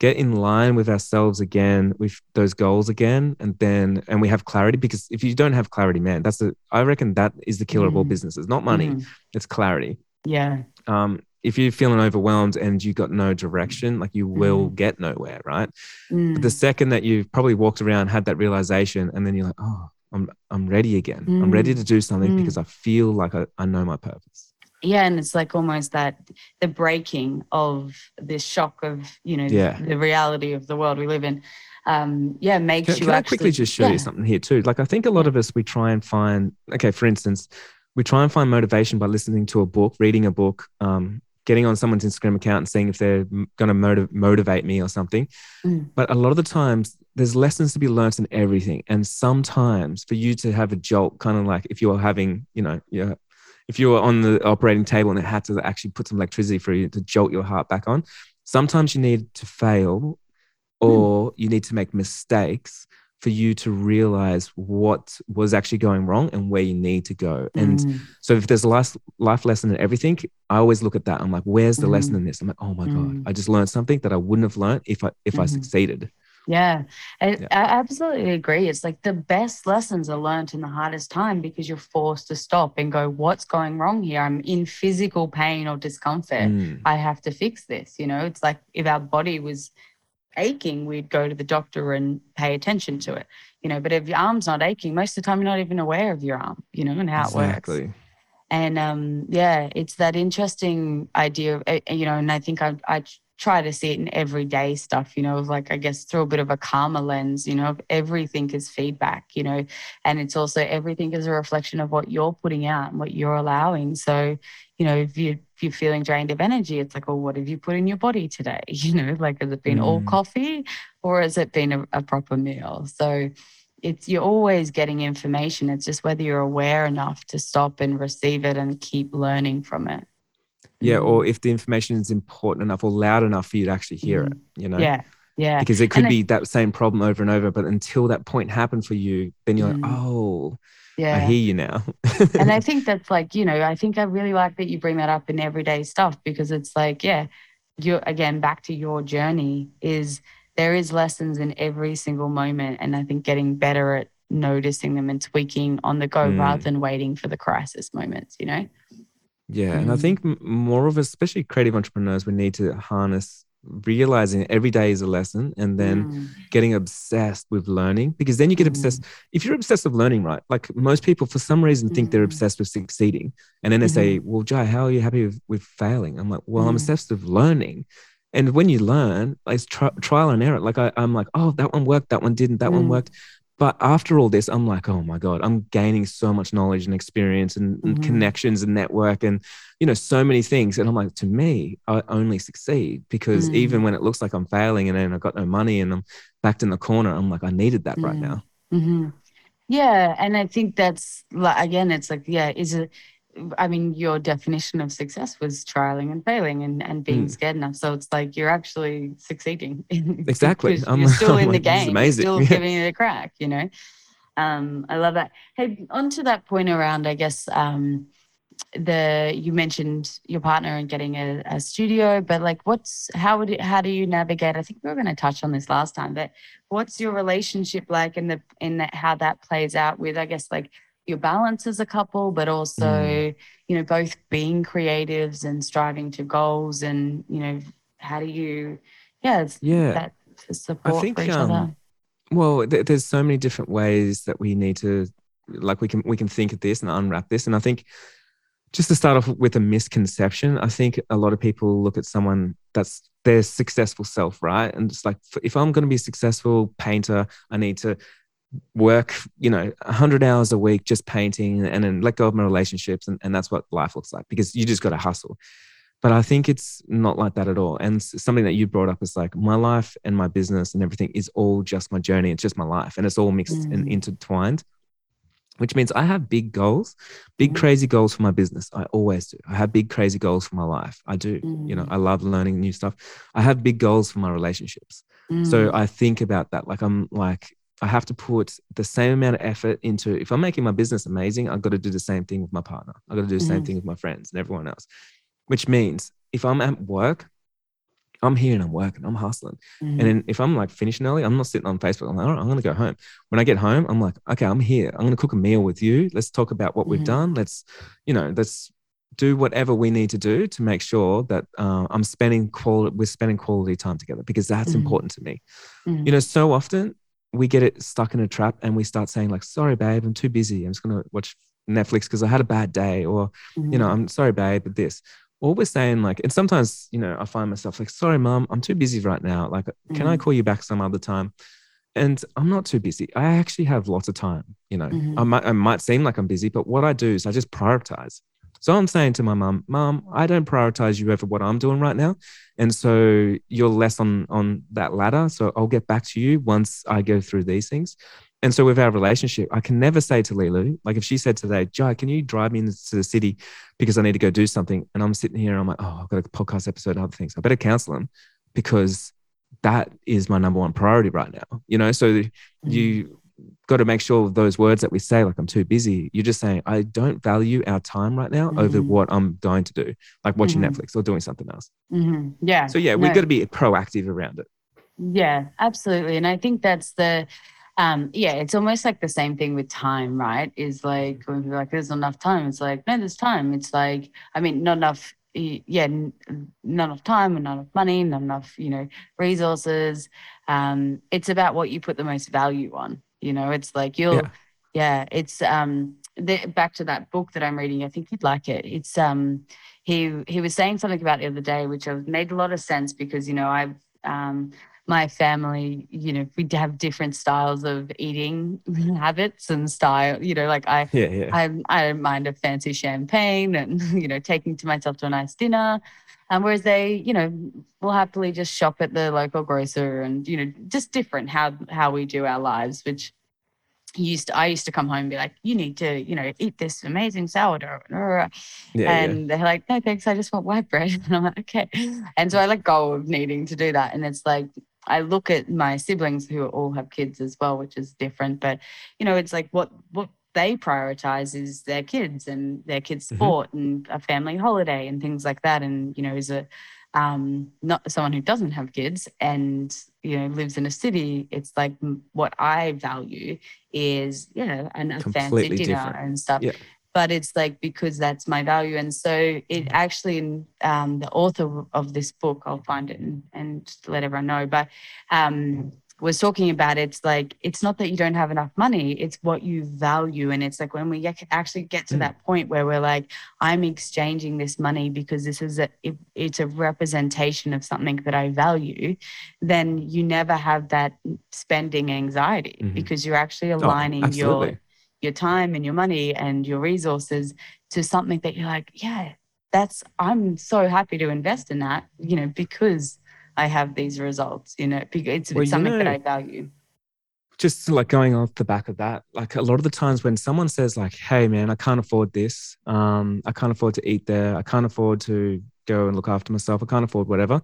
get in line with ourselves again with those goals again and then and we have clarity because if you don't have clarity man that's the i reckon that is the killer of all Mm. businesses not money mhm. it's clarity Yeah. um if you're feeling overwhelmed and you got no direction like you will Mm. get nowhere right Mm, but the second that you've probably walked around had that realization and then you're like oh i'm i'm ready again i'm ready Mm. to do something Mm. because i feel like I, I know my purpose yeah and it's like almost that the breaking of this shock of you know Yeah. the reality of the world we live in um yeah makes Can, you can I quickly just show yeah. you something here too? Like I think a lot of us we try and find okay, for instance, we try and find motivation by listening to a book, reading a book, um, getting on someone's Instagram account and seeing if they're going to motiv- motivate me or something. Mm. But a lot of the times, there's lessons to be learnt in everything, and sometimes for you to have a jolt, kind of like if you're having, you know, yeah. If you were on the operating table and it had to actually put some electricity for you to jolt your heart back on, sometimes you need to fail or you need to make mistakes for you to realize what was actually going wrong and where you need to go. And Mm, so if there's a life, life lesson in everything, I always look at that. I'm like, where's the lesson Mhm. in this? I'm like, oh my Mm. God, I just learned something that I wouldn't have learned if I if I Mhm. succeeded. Yeah I, Yeah. I absolutely agree it's like the best lessons are learned in the hardest time because you're forced to stop and go what's going wrong here i'm in physical pain or discomfort Mm. I have to fix this. You know, it's like if our body was aching, we'd go to the doctor and pay attention to it. You know, but if your arm's not aching, most of the time you're not even aware of your arm, you know, and how it works. Exactly. And um, yeah, it's that interesting idea of, uh, you know, and I think I, I try to see it in everyday stuff, you know, of like, I guess through a bit of a karma lens, you know, of everything is feedback, you know, and it's also everything is a reflection of what you're putting out and what you're allowing. So, you know, if you you're feeling drained of energy, it's like, well, what have you put in your body today? [LAUGHS] You know, like has it been all Mm. coffee or has it been a, a proper meal? So it's you're always getting information. It's just whether you're aware enough to stop and receive it and keep learning from it. Yeah. Mm. Or if the information is important enough or loud enough for you to actually hear it, you know? Yeah. Yeah. Because it could And be that same problem over and over, but until that point happened for you, then you're like, Mm. oh, Yeah. I hear you now. and I [LAUGHS] think that's like, you know, I think I really like that you bring that up in everyday stuff because it's like, yeah, you're again back to your journey is there is lessons in every single moment. And I think getting better at noticing them and tweaking on the go Mm. rather than waiting for the crisis moments, you know? Yeah, and I Mm. think more of us, especially creative entrepreneurs, we need to harness realizing every day is a lesson and then Mm, getting obsessed with learning because then you get obsessed. If you're obsessed with learning, right? Like most people, for some reason, think they're Mm. obsessed with succeeding. And then they say, Well, Jai, how are you happy with, with failing? I'm like, Well, I'm Mm. obsessed with learning. And when you learn, like, it's tri- trial and error. Like I, I'm like, Oh, that one worked, that one didn't, that one Mm. worked. But after all this, I'm like, oh my God, I'm gaining so much knowledge and experience and, and Mhm. connections and network and, you know, so many things. And I'm like, to me, I only succeed because Mm. even when it looks like I'm failing and then I've got no money and I'm backed in the corner, I'm like, I needed that right Mm. now. hmm Yeah, and I think that's like again, it's like yeah, is it? I mean, your definition of success was trialing and failing and and being Mm. scared enough. So it's like you're actually succeeding. [LAUGHS] Exactly. you're [LAUGHS] still in the like, this is game. You're amazing. still [LAUGHS] Yeah. giving it a crack. You know. Um, I love that. Hey, on to that point around, I guess. Um, the you mentioned your partner and getting a, a studio but like what's how would it, how do you navigate i think we were going to touch on this last time but what's your relationship like in the in that how that plays out with i guess like your balance as a couple but also Mm. you know both being creatives and striving to goals and you know how do you yeah Yeah. that support think, for each um, other Well, th- there's so many different ways that we need to, like, we can we can think of this and unwrap this. And I think just to start off with a misconception, I think a lot of people look at someone that's their successful self, right? And it's like, if I'm going to be a successful painter, I need to work, you know, 100 hours a week just painting and then let go of my relationships. And, and that's what life looks like because you just got to hustle. But I think it's not like that at all. And something that you brought up is like my life and my business and everything is all just my journey. It's just my life and it's all mixed and Mm. intertwined. which means I have big goals, big Mhm. crazy goals for my business. I always do. I have big crazy goals for my life. I do. You know, Mm. I love learning new stuff. I have big goals for my relationships. So Mm. I think about that. Like I'm like, I have to put the same amount of effort into if I'm making my business amazing, I've got to do the same thing with my partner. I've got to do the same Mhm. thing with my friends and everyone else. Which means if I'm at work, I'm here and I'm working, I'm hustling. Mhm. And then if I'm like finishing early, I'm not sitting on Facebook. I'm like, all right, I'm going to go home. When I get home, I'm like, okay, I'm here. I'm going to cook a meal with you. Let's talk about what Mhm. we've done. Let's, you know, let's do whatever we need to do to make sure that uh, I'm spending quality, we're spending quality time together because that's Mhm. important to me. You know, so often we get it stuck in a trap and we start saying like, sorry, babe, I'm too busy. I'm just going to watch Netflix because I had a bad day or, you know, Mhm. I'm sorry, babe, but this. All we're saying, like, and sometimes, you know, I find myself like, sorry, mom, I'm too busy right now. Like, can I Mhm. call you back some other time? And I'm not too busy. I actually have lots of time. You know, Mhm. I might, I might seem like I'm busy, but what I do is I just prioritize. So I'm saying to my mom, mom, I don't prioritize you over what I'm doing right now. And so you're less on, on that ladder. So I'll get back to you once I go through these things. And so with our relationship, I can never say to Lulu, like if she said today, Jai, can you drive me into the city because I need to go do something? And I'm sitting here and I'm like, oh, I've got a podcast episode and other things. I better cancel them because that is my number one priority right now. You know, so Mm-hmm. you got to make sure those words that we say, like I'm too busy, you're just saying, I don't value our time right now over Mhm. what I'm going to do, like watching Mhm. Netflix or doing something else. Mhm. Yeah. So yeah, we've No. got to be proactive around it. Yeah, absolutely. And I think that's the um yeah, it's almost like the same thing with time, right? Is like when people like there's not enough time. It's like, no, there's time. It's like, I mean, not enough yeah, not enough time and not enough money, not enough, you know, resources. Um, it's about what you put the most value on. You know, it's like you'll Yeah. yeah, it's um the, back to that book that I'm reading. I think you'd like it. It's um he he was saying something about the other day, which made a lot of sense because you know I've um my family, you know, we have different styles of eating [LAUGHS] habits and style. You know, like I Yeah, yeah. I I don't mind a fancy champagne and [LAUGHS] you know taking to myself to a nice dinner. Um, whereas they, you know, will happily just shop at the local grocer and you know just different how how we do our lives, which used to, I used to come home and be like, you need to, you know, eat this amazing sourdough. yeah, yeah. and they're like, no, thanks, I just want white bread. [LAUGHS] And I'm like, okay. And so I let go of needing to do that. And it's like, I look at my siblings who all have kids as well, which is different. But, you know, it's like what, what they prioritize is their kids and their kids' Mhm. sport and a family holiday and things like that. And, you know, is a, um, not someone who doesn't have kids and, you know, lives in a city, it's like what I value is, you know, an, a fancy dinner different. and stuff Yeah. but it's like because that's my value and so it actually um, the author of this book i'll find it and, and let everyone know but um, was talking about it's like it's not that you don't have enough money it's what you value and it's like when we actually get to Mm. that point where we're like i'm exchanging this money because this is a it, it's a representation of something that i value then you never have that spending anxiety Mhm. because you're actually Oh, aligning your your time and your money and your resources to something that you're like, yeah, that's I'm so happy to invest in that, you know, because I have these results, you know, because it's, Well, it's you something that I value. just like going off the back of that, like a lot of the times when someone says like, "Hey, man, I can't afford this. Um, I can't afford to eat there. I can't afford to go and look after myself. I can't afford whatever."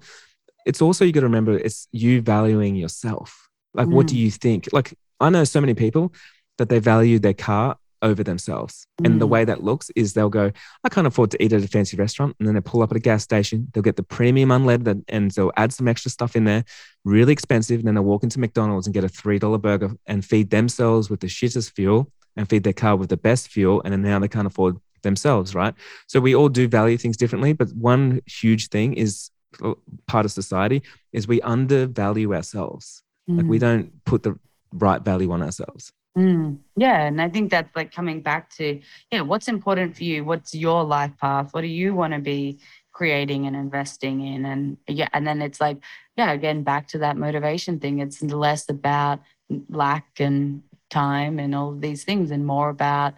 It's also you got to remember it's you valuing yourself. Like, what do Mm. you think? Like, I know so many people that they value their car over themselves, and the Mm. way that looks is they'll go, "I can't afford to eat at a fancy restaurant," and then they pull up at a gas station. They'll get the premium unleaded, and they'll add some extra stuff in there really expensive. And then they'll walk into McDonald's and get a $3 burger and feed themselves with the shittest fuel and feed their car with the best fuel. And then now they can't afford themselves, right? So we all do value things differently. But one huge thing is uh, part of society is we undervalue ourselves. Like we Mm. don't put the right value on ourselves. Mm, yeah, and I think that's like coming back to yeah, what's important for you? What's your life path? What do you want to be creating and investing in? And yeah, and then it's like yeah, again back to that motivation thing. It's less about lack and time and all of these things, and more about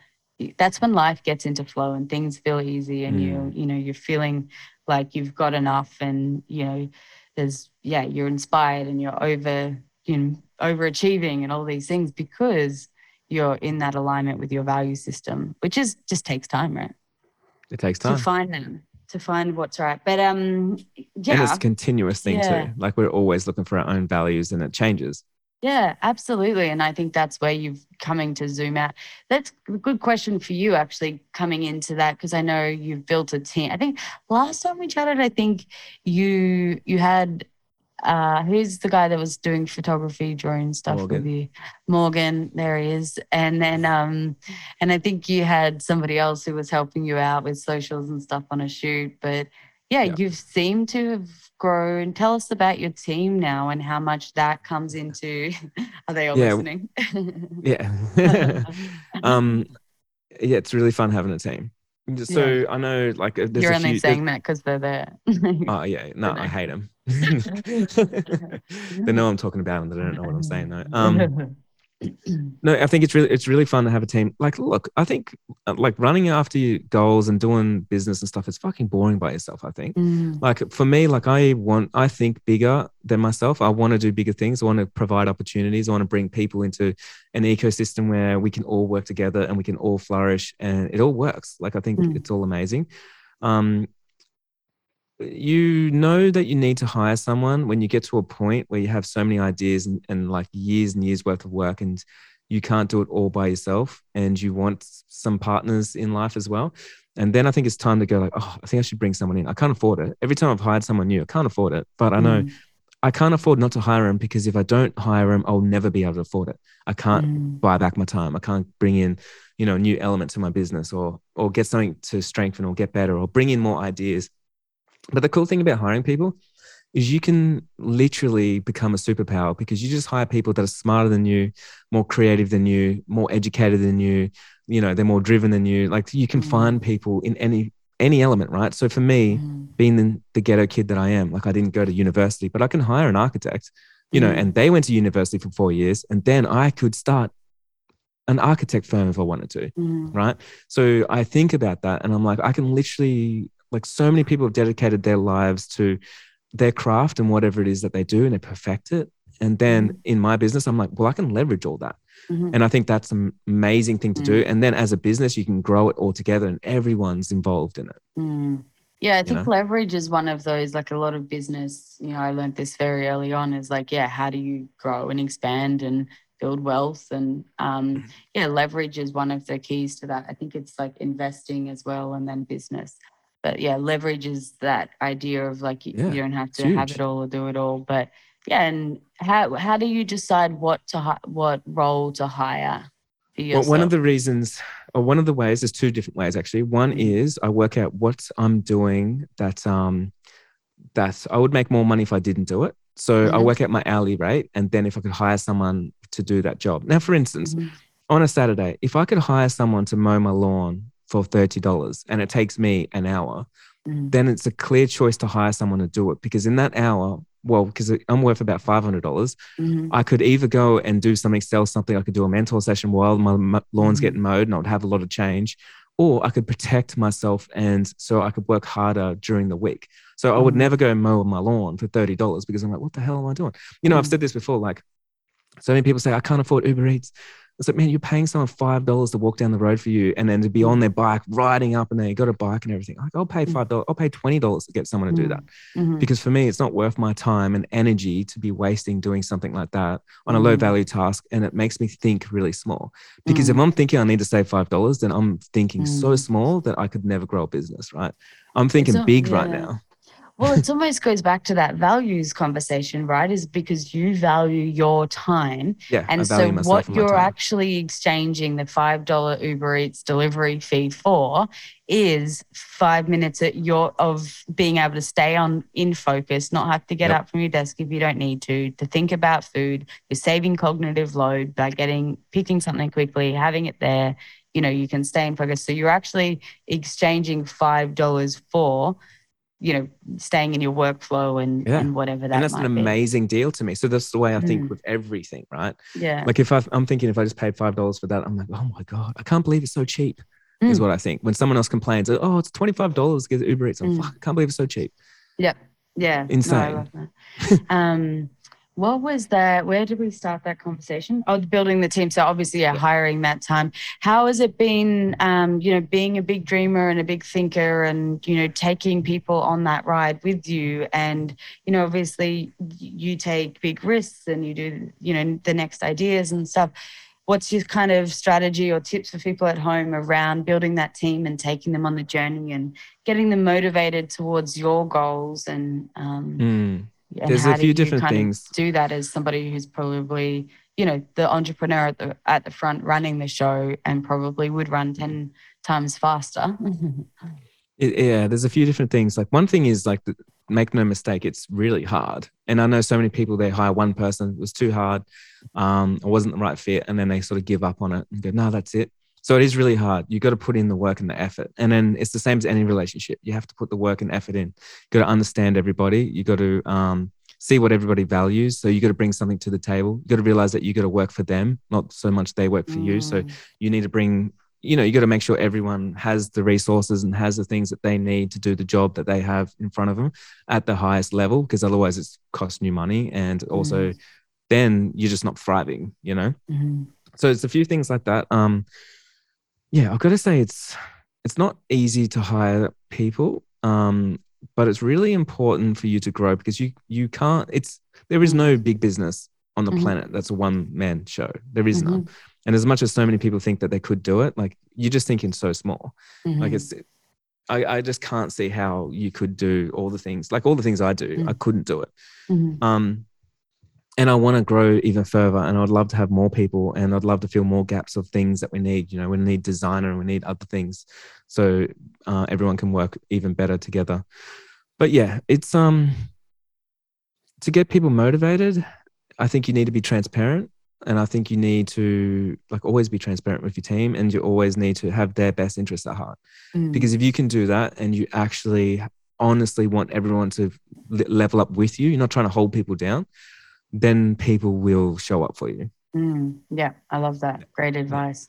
that's when life gets into flow and things feel easy, and you you know you're feeling like you've got enough, and you know there's yeah you're inspired and you're over you know overachieving and all these things because you're in that alignment with your value system, which is just takes time, right? It takes time to find them, to find what's right. But um, yeah, and it's a continuous thing Yeah. too. Like we're always looking for our own values, and it changes. Yeah, absolutely. And I think that's where you've coming to zoom out. That's a good question for you, actually, coming into that, because I know you've built a team. I think last time we chatted, I think you you had uh who's the guy that was doing photography, drawing stuff Morgan. with you? Morgan, there he is. And then um and I think you had somebody else who was helping you out with socials and stuff on a shoot. But yeah, Yeah. you've seemed to have grown. Tell us about your team now and how much that comes into [LAUGHS] are they all Yeah. listening? [LAUGHS] Yeah. [LAUGHS] um, yeah, it's really fun having a team. So I know, like, uh, there's You're a only few. saying that because they're there. Oh yeah, no, I hate them. They know I'm talking about them. They don't know what I'm saying though. [LAUGHS] Um, no, I think it's really it's really fun to have a team. Like, look, I think uh, like running after your goals and doing business and stuff is fucking boring by yourself. I think. Mm, Like for me, like I want, I think bigger than myself. I want to do bigger things. I want to provide opportunities. I want to bring people into an ecosystem where we can all work together and we can all flourish, and it all works. Like I think Mm. it's all amazing. Um, you know that you need to hire someone when you get to a point where you have so many ideas and, and like years and years worth of work and you can't do it all by yourself and you want some partners in life as well. And then i think it's time to go like oh i think i should bring someone in. I can't afford it. Every time i've hired someone new i can't afford it. But i know mm, i can't afford not to hire them because if i don't hire them i'll never be able to afford it. I can't mm, buy back my time. I can't bring in, you know, a new element to my business or or get something to strengthen or get better or bring in more ideas. But the cool thing about hiring people is you can literally become a superpower because you just hire people that are smarter than you, more creative than you, more educated than you, you know, they're more driven than you. Like you can Mm. find people in any any element, right? So for me, mm, being the, the ghetto kid that I am, like I didn't go to university, but I can hire an architect, you know, Mm. and they went to university for four years, and then I could start an architect firm if I wanted to, mm, right? So I think about that, and I'm like, I can literally, like, so many people have dedicated their lives to their craft and whatever it is that they do, and they perfect it. And then Mm. in my business, I'm like, well, I can leverage all that. mhm. And I think that's an amazing thing to do. Mm. And then as a business, you can grow it all together and everyone's involved in it. Mm. Yeah, I You think know? leverage is one of those, like a lot of business, you know, I learned this very early on is like, yeah, how do you grow and expand and build wealth? And Mm-hmm. um, yeah, leverage is one of the keys to that. I think it's like investing as well and then business. But yeah, leverage is that idea of like you, Yeah, you don't have it's to have huge. it all or do it all. But yeah, and how how do you decide what to hi- what role to hire for Well, one of the reasons, or one of the ways, there's two different ways actually. One Mhm. is I work out what I'm doing that um that I would make more money if I didn't do it. So I Mhm. work out my hourly rate, and then if I could hire someone to do that job. Now, for instance, Mhm. on a Saturday, if I could hire someone to mow my lawn for thirty dollars, and it takes me an hour, Mhm. then it's a clear choice to hire someone to do it because in that hour, well, because I'm worth about five hundred dollars, Mhm. I could either go and do something, sell something. I could do a mentor session while my lawn's Mhm. getting mowed, and I would have a lot of change. Or I could protect myself, and so I could work harder during the week. So I would Mhm. never go mow my lawn for thirty dollars because I'm like, what the hell am I doing? You know, I've Mhm. said this before. Like, so many people say I can't afford Uber Eats. It's like, man, you're paying someone five dollars to walk down the road for you, and then to be on their bike, riding up, and they got a bike and everything. Like, I'll pay Mm. five dollars. I'll pay twenty dollars to get someone to do that Mhm. because for me it's not worth my time and energy to be wasting doing something like that on a low Mm. value task and it makes me think really small because if Mm. i'm thinking i need to save five dollars then i'm thinking so Mm. small that i could never grow a business right i'm thinking big right now Well, it almost goes back to that values conversation, right? Is because you value your time. yeah And so, what and you're actually exchanging the $5 Uber Eats delivery fee for is five minutes at your of being able to stay on in focus, not have to get Yep. up from your desk if you don't need to, to think about food. You're saving cognitive load by getting picking something quickly, having it there. You know, you can stay in focus. So you're actually exchanging five dollars for you know, staying in your workflow and, Yeah. and whatever that and that's an be. amazing deal to me so that's the way i think Mm. with everything right Yeah. like if I, i'm thinking if i just paid five dollars for that i'm like oh my god i can't believe it's so cheap is Mm. what i think when someone else complains oh it's $25 to get uber eats i'm Mm. fuck, i can't believe it's so cheap Yep. yeah. No, I insane. love that. um, What was that? Where did we start that conversation? Oh, building the team. So obviously, yeah, hiring that time. How has it been? Um, you know, being a big dreamer and a big thinker, and you know, taking people on that ride with you. And you know, obviously, you take big risks and you do, you know, the next ideas and stuff. What's your kind of strategy or tips for people at home around building that team and taking them on the journey and getting them motivated towards your goals and um, mm and There's a few different things. do that as somebody who's probably, you know, the entrepreneur at the at the front running the show and probably would run 10 times faster. it, yeah, there's a few different things. Like one thing is like the, make no mistake, it's really hard. And I know so many people they hire one person, it was too hard, um, it wasn't the right fit, and then they sort of give up on it and go, no, that's it. So it is really hard. You've got to put in the work and the effort. And then it's the same as any relationship. You have to put the work and effort in. You've got to understand everybody. You've got to um, see what everybody values. So you got to bring something to the table. You got to realize that you got to work for them, not so much they work for mm. you. So mm. you need to bring, you know, you got to make sure everyone has the resources and has the things that they need to do the job that they have in front of them at the highest level, because otherwise it's costing you money. And also mm. then you're just not thriving, you know? Mm. So it's a few things like that. Um, yeah, I've got to say it's it's not easy to hire people, um, but it's really important for you to grow because you you can't. It's there is no big business on the mm-hmm. planet that's a one man show. There is mm-hmm. none. And as much as so many people think that they could do it, like you're just thinking so small. Mm-hmm. Like it's I, I just can't see how you could do all the things like all the things I do. I mm. couldn't do it. Mm-hmm. Um, and I want to grow even further. And I'd love to have more people, and I'd love to fill more gaps of things that we need. You know, we need designer and we need other things, so uh, everyone can work even better together. But yeah, it's um to get people motivated. I think you need to be transparent, and I think you need to like always be transparent with your team, and you always need to have their best interests at heart. Mm. Because if you can do that, and you actually honestly want everyone to level up with you, you're not trying to hold people down then people will show up for you. Mm, yeah, I love that. Great advice.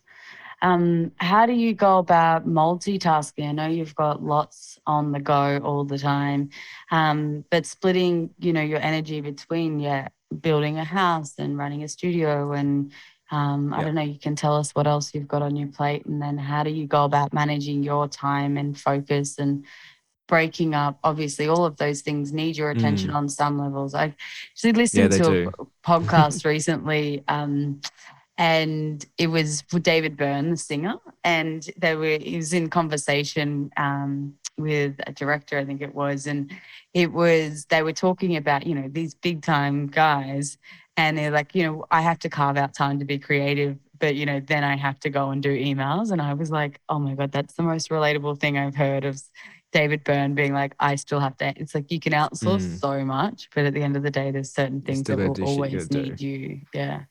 Um, how do you go about multitasking? I know you've got lots on the go all the time, um, but splitting, you know, your energy between yeah, building a house and running a studio, and um, I don't know, you can tell us what else you've got on your plate, and then how do you go about managing your time and focus and breaking up obviously all of those things need your attention mm. on some levels i actually listened yeah, to do. a podcast [LAUGHS] recently um, and it was with david byrne the singer and they were he was in conversation um, with a director i think it was and it was they were talking about you know these big time guys and they're like you know i have to carve out time to be creative but you know then i have to go and do emails and i was like oh my god that's the most relatable thing i've heard of David Byrne being like, I still have to. It's like you can outsource mm. so much, but at the end of the day, there's certain things that will always need do. you. Yeah.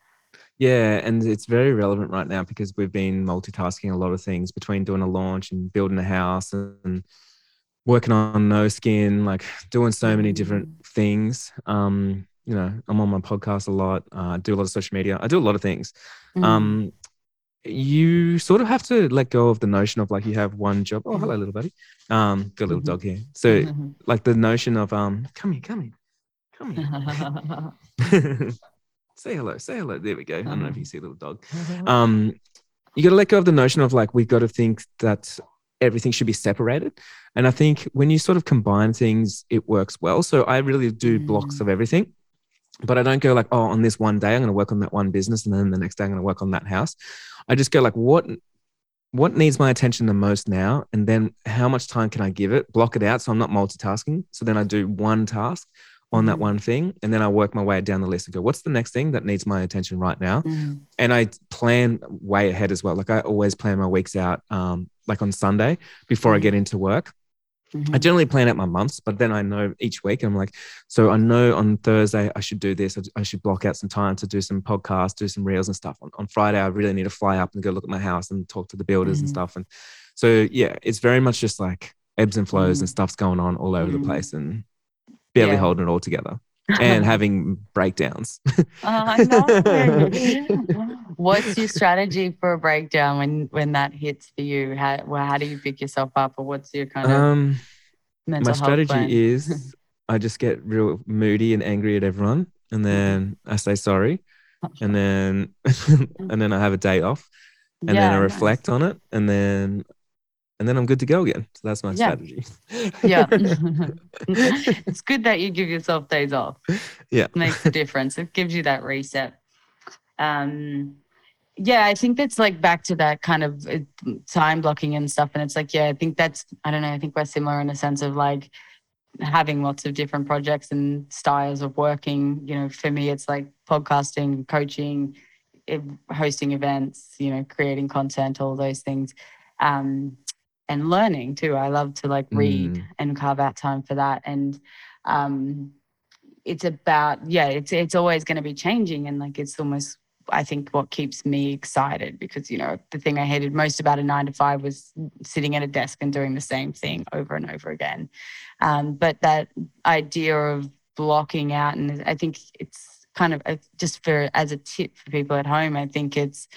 Yeah, and it's very relevant right now because we've been multitasking a lot of things between doing a launch and building a house and working on no skin, like doing so many different mm. things. Um, you know, I'm on my podcast a lot. Uh, I do a lot of social media. I do a lot of things. Mm. Um, you sort of have to let go of the notion of like you have one job. Oh, hello, little buddy. Um, got a little mm-hmm. dog here. So mm-hmm. like the notion of um, come here, come here, come here. [LAUGHS] [LAUGHS] say hello, say hello. There we go. I don't know if you see a little dog. Um, you got to let go of the notion of like we've got to think that everything should be separated. And I think when you sort of combine things, it works well. So I really do mm. blocks of everything but I don't go like, oh, on this one day, I'm going to work on that one business. And then the next day, I'm going to work on that house. I just go like, what, what needs my attention the most now? And then how much time can I give it? Block it out. So I'm not multitasking. So then I do one task on that mm-hmm. one thing. And then I work my way down the list and go, what's the next thing that needs my attention right now? Mm. And I plan way ahead as well. Like I always plan my weeks out, um, like on Sunday before mm. I get into work. Mm-hmm. I generally plan out my months, but then I know each week I'm like, so I know on Thursday I should do this. I should block out some time to do some podcasts, do some reels and stuff. On, on Friday, I really need to fly up and go look at my house and talk to the builders mm-hmm. and stuff. And so, yeah, it's very much just like ebbs and flows mm-hmm. and stuff's going on all over the mm-hmm. place and barely yeah. holding it all together [LAUGHS] and having breakdowns. uh, [LAUGHS] [LAUGHS] What's your strategy for a breakdown when when that hits for you? How well, how do you pick yourself up, or what's your kind of um, mental my strategy plan? is [LAUGHS] I just get real moody and angry at everyone, and then I say sorry, [LAUGHS] and then [LAUGHS] and then I have a day off, and Yeah, then I nice. reflect on it, and then and then I'm good to go again. So that's my Yeah. strategy. Yeah. it's good that you give yourself days off. Yeah. It Makes a difference. It gives you that reset. Um yeah, I think that's like back to that kind of uh, time blocking and stuff. And it's like, yeah, I think that's, I don't know, I think we're similar in the sense of like having lots of different projects and styles of working. You know, for me, it's like podcasting, coaching, hosting events, you know, creating content, all those things. Um, and learning too. I love to like read Mm. and carve out time for that. And um, it's about yeah, it's it's always going to be changing, and like it's almost I think what keeps me excited because you know the thing I hated most about a nine to five was sitting at a desk and doing the same thing over and over again. Um, but that idea of blocking out, and I think it's kind of just for as a tip for people at home. I think it's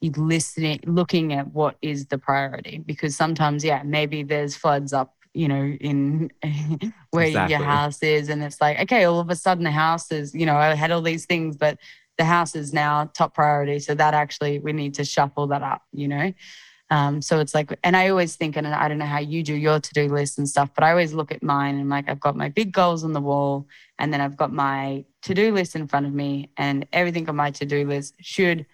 you listening, looking at what is the priority because sometimes, yeah, maybe there's floods up, you know, in [LAUGHS] where Exactly. your house is, and it's like, okay, all of a sudden the house is, you know, I had all these things, but the house is now top priority. So that actually we need to shuffle that up, you know. Um, so it's like, and I always think, and I don't know how you do your to do list and stuff, but I always look at mine and like I've got my big goals on the wall, and then I've got my to do list in front of me, and everything on my to do list should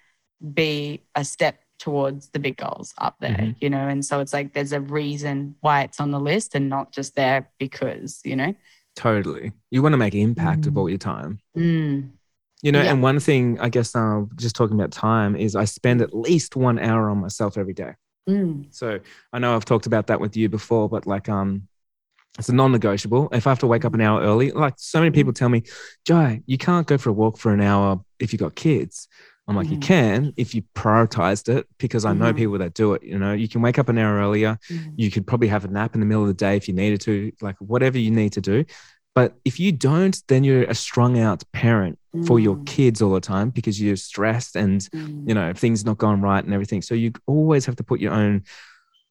be a step towards the big goals up there, Mhm. you know. And so it's like there's a reason why it's on the list and not just there because, you know. Totally. You want to make impact Mm. of all your time. Mm, You know, Yeah. and one thing I guess uh, just talking about time is I spend at least one hour on myself every day. mm, So I know I've talked about that with you before, but like um it's a non-negotiable. If I have to wake up an hour early, like so many people tell me, Jai, you can't go for a walk for an hour if you've got kids. I'm like, you Mhm. can if you prioritized it because I know Mhm. people that do it. You know, you can wake up an hour earlier. mm, You could probably have a nap in the middle of the day if you needed to, like whatever you need to do. But if you don't, then you're a strung out parent for your mm, kids all the time because you're stressed and mm, you know things not going right and everything. So you always have to put your own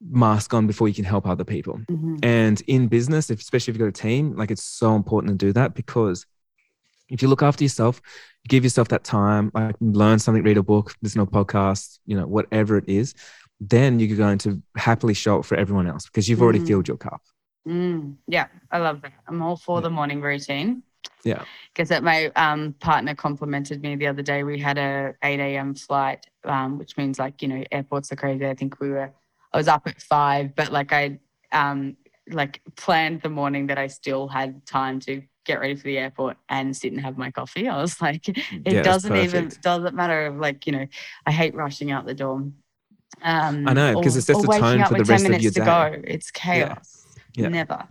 mask on before you can help other people. Mhm, and in business especially if you've got a team like it's so important to do that because if you look after yourself give yourself that time like learn something read a book listen to a podcast you know whatever it is then you're going to happily show up for everyone else because you've already Mm. filled your cup mm. Yeah, I love that. I'm all for the morning routine. Yeah. Because that my um, partner complimented me the other day. We had a 8 a.m. flight, um, which means like, you know, airports are crazy. I think we were, I was up at five, but like I um, like planned the morning that I still had time to get ready for the airport and sit and have my coffee. I was like, [LAUGHS] it Yeah, doesn't even doesn't matter of like you know i hate rushing out the door um I know because it sets or the up for the 10 rest of minutes your to day. go it's chaos Yeah. Never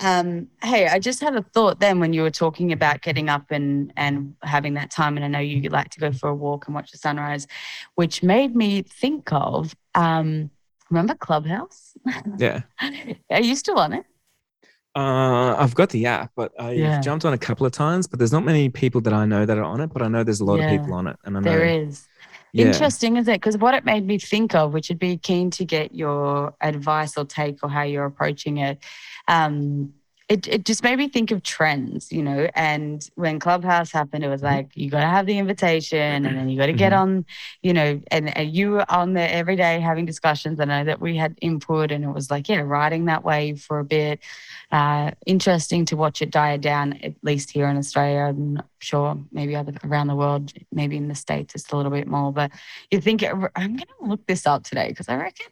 um hey i just had a thought then when you were talking about getting up and and having that time and i know you like to go for a walk and watch the sunrise which made me think of um remember clubhouse yeah [LAUGHS] are you still on it Uh, I've got the app, but I've Yeah. jumped on a couple of times. But there's not many people that I know that are on it. But I know there's a lot Yeah. of people on it, and I know There is. Yeah, Interesting, is it? Because what it made me think of, which would be keen to get your advice or take or how you're approaching it. Um, it, it just made me think of trends, you know. And when Clubhouse happened, it was like you got to have the invitation, and then you got to get Mhm. on, you know. And, and you were on there every day having discussions. I know that we had input, and it was like, yeah, riding that wave for a bit. Uh, interesting to watch it die down, at least here in Australia. I'm not sure, maybe other around the world, maybe in the states, it's a little bit more. But you think I'm going to look this up today because I reckon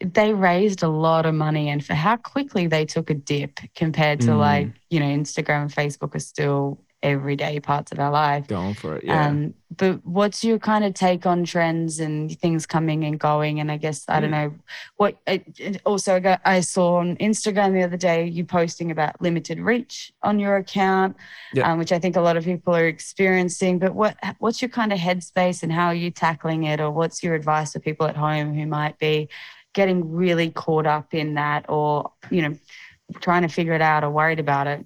they raised a lot of money, and for how quickly they took a dip compared to Mm. like you know Instagram and Facebook are still everyday parts of our life. going for it. Yeah, Um, but what's your kind of take on trends and things coming and going? And I guess I don't know what. It, it also, I, got, I saw on Instagram the other day you posting about limited reach on your account, Yeah. um, which I think a lot of people are experiencing. But what what's your kind of headspace and how are you tackling it, or what's your advice for people at home who might be getting really caught up in that, or you know, trying to figure it out or worried about it?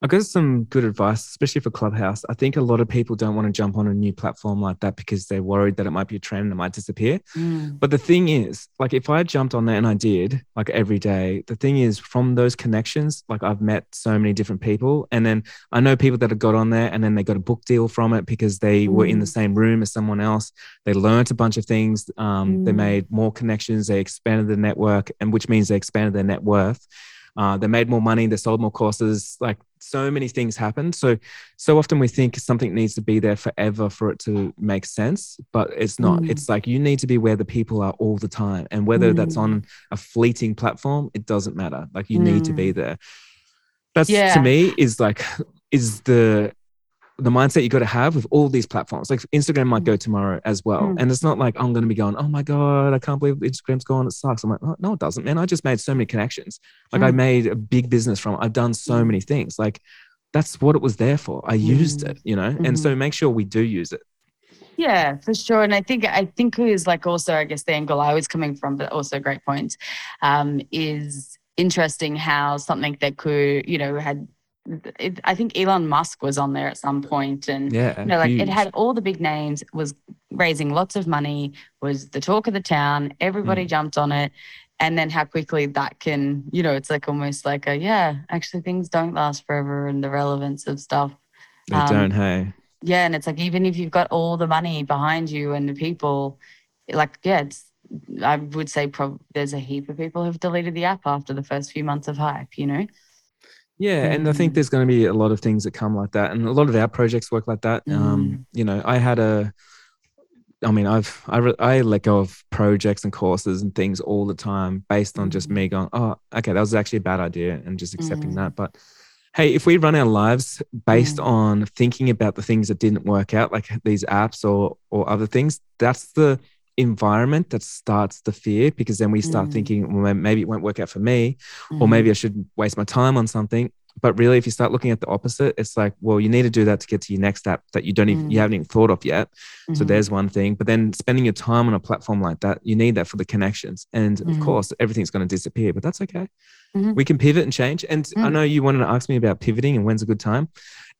I got some good advice, especially for Clubhouse. I think a lot of people don't want to jump on a new platform like that because they're worried that it might be a trend and it might disappear. Mm. But the thing is, like if I jumped on there and I did like every day, the thing is from those connections, like I've met so many different people. And then I know people that have got on there and then they got a book deal from it because they mm. were in the mm. same room as someone else. They learned a bunch of things. Um, mm. They made more connections. They expanded the network, and which means they expanded their net worth. Uh, they made more money. They sold more courses. Like so many things happen. So so often we think something needs to be there forever for it to make sense, but it's not. Mm. It's like you need to be where the people are all the time, and whether mm. that's on a fleeting platform, it doesn't matter. Like you mm. need to be mm. there. That's yeah. to me is like is the the mindset you got to have with all these platforms. Like Instagram might go mm. tomorrow as well. Mm. And it's not like I'm going to be going, oh my God, I can't believe Instagram's gone. It sucks. I'm like, oh, no, it doesn't, man. I just made so many connections. Like mm. I made a big business from it. I've done so mm. many things. Like that's what it was there for. I used it, you know? Mm-hmm. And so mm-hmm. make sure we do use it. Yeah, for sure. And I think I think is like also, I guess the angle I was coming from, but also great point, um, is interesting how something that could, you know, had it, I think Elon Musk was on there at some point, and yeah, you know, like huge. it had all the big names, was raising lots of money, was the talk of the town. Everybody mm. jumped on it, and then how quickly that can, you know, it's like almost like a yeah, actually things don't last forever, and the relevance of stuff. They um, don't, hey. Yeah, and it's like even if you've got all the money behind you and the people, like yeah, it's I would say prob- there's a heap of people who've deleted the app after the first few months of hype, you know. Yeah, and I think mm. there's going to be a lot of things that come like that, and a lot of our projects work like that. Um, mm. Um, you know, I had a, I mean, I've I, re- I let go of projects and courses and things all the time based on just me mm. going, oh, okay, that was actually a bad idea, and just accepting mm. that. But hey, if we run our lives based mm. on thinking about the things that didn't work out, like these apps or or other things, that's the environment that starts the fear because then we start mm. thinking well maybe it won't work out for me mm. or maybe i should waste my time on something but really if you start looking at the opposite it's like well you need to do that to get to your next app that you don't even mm. you haven't even thought of yet mm-hmm. so there's one thing but then spending your time on a platform like that you need that for the connections and mm. of course everything's going to disappear but that's okay mm-hmm. we can pivot and change and i mm. know you wanted to ask me about pivoting and when's a good time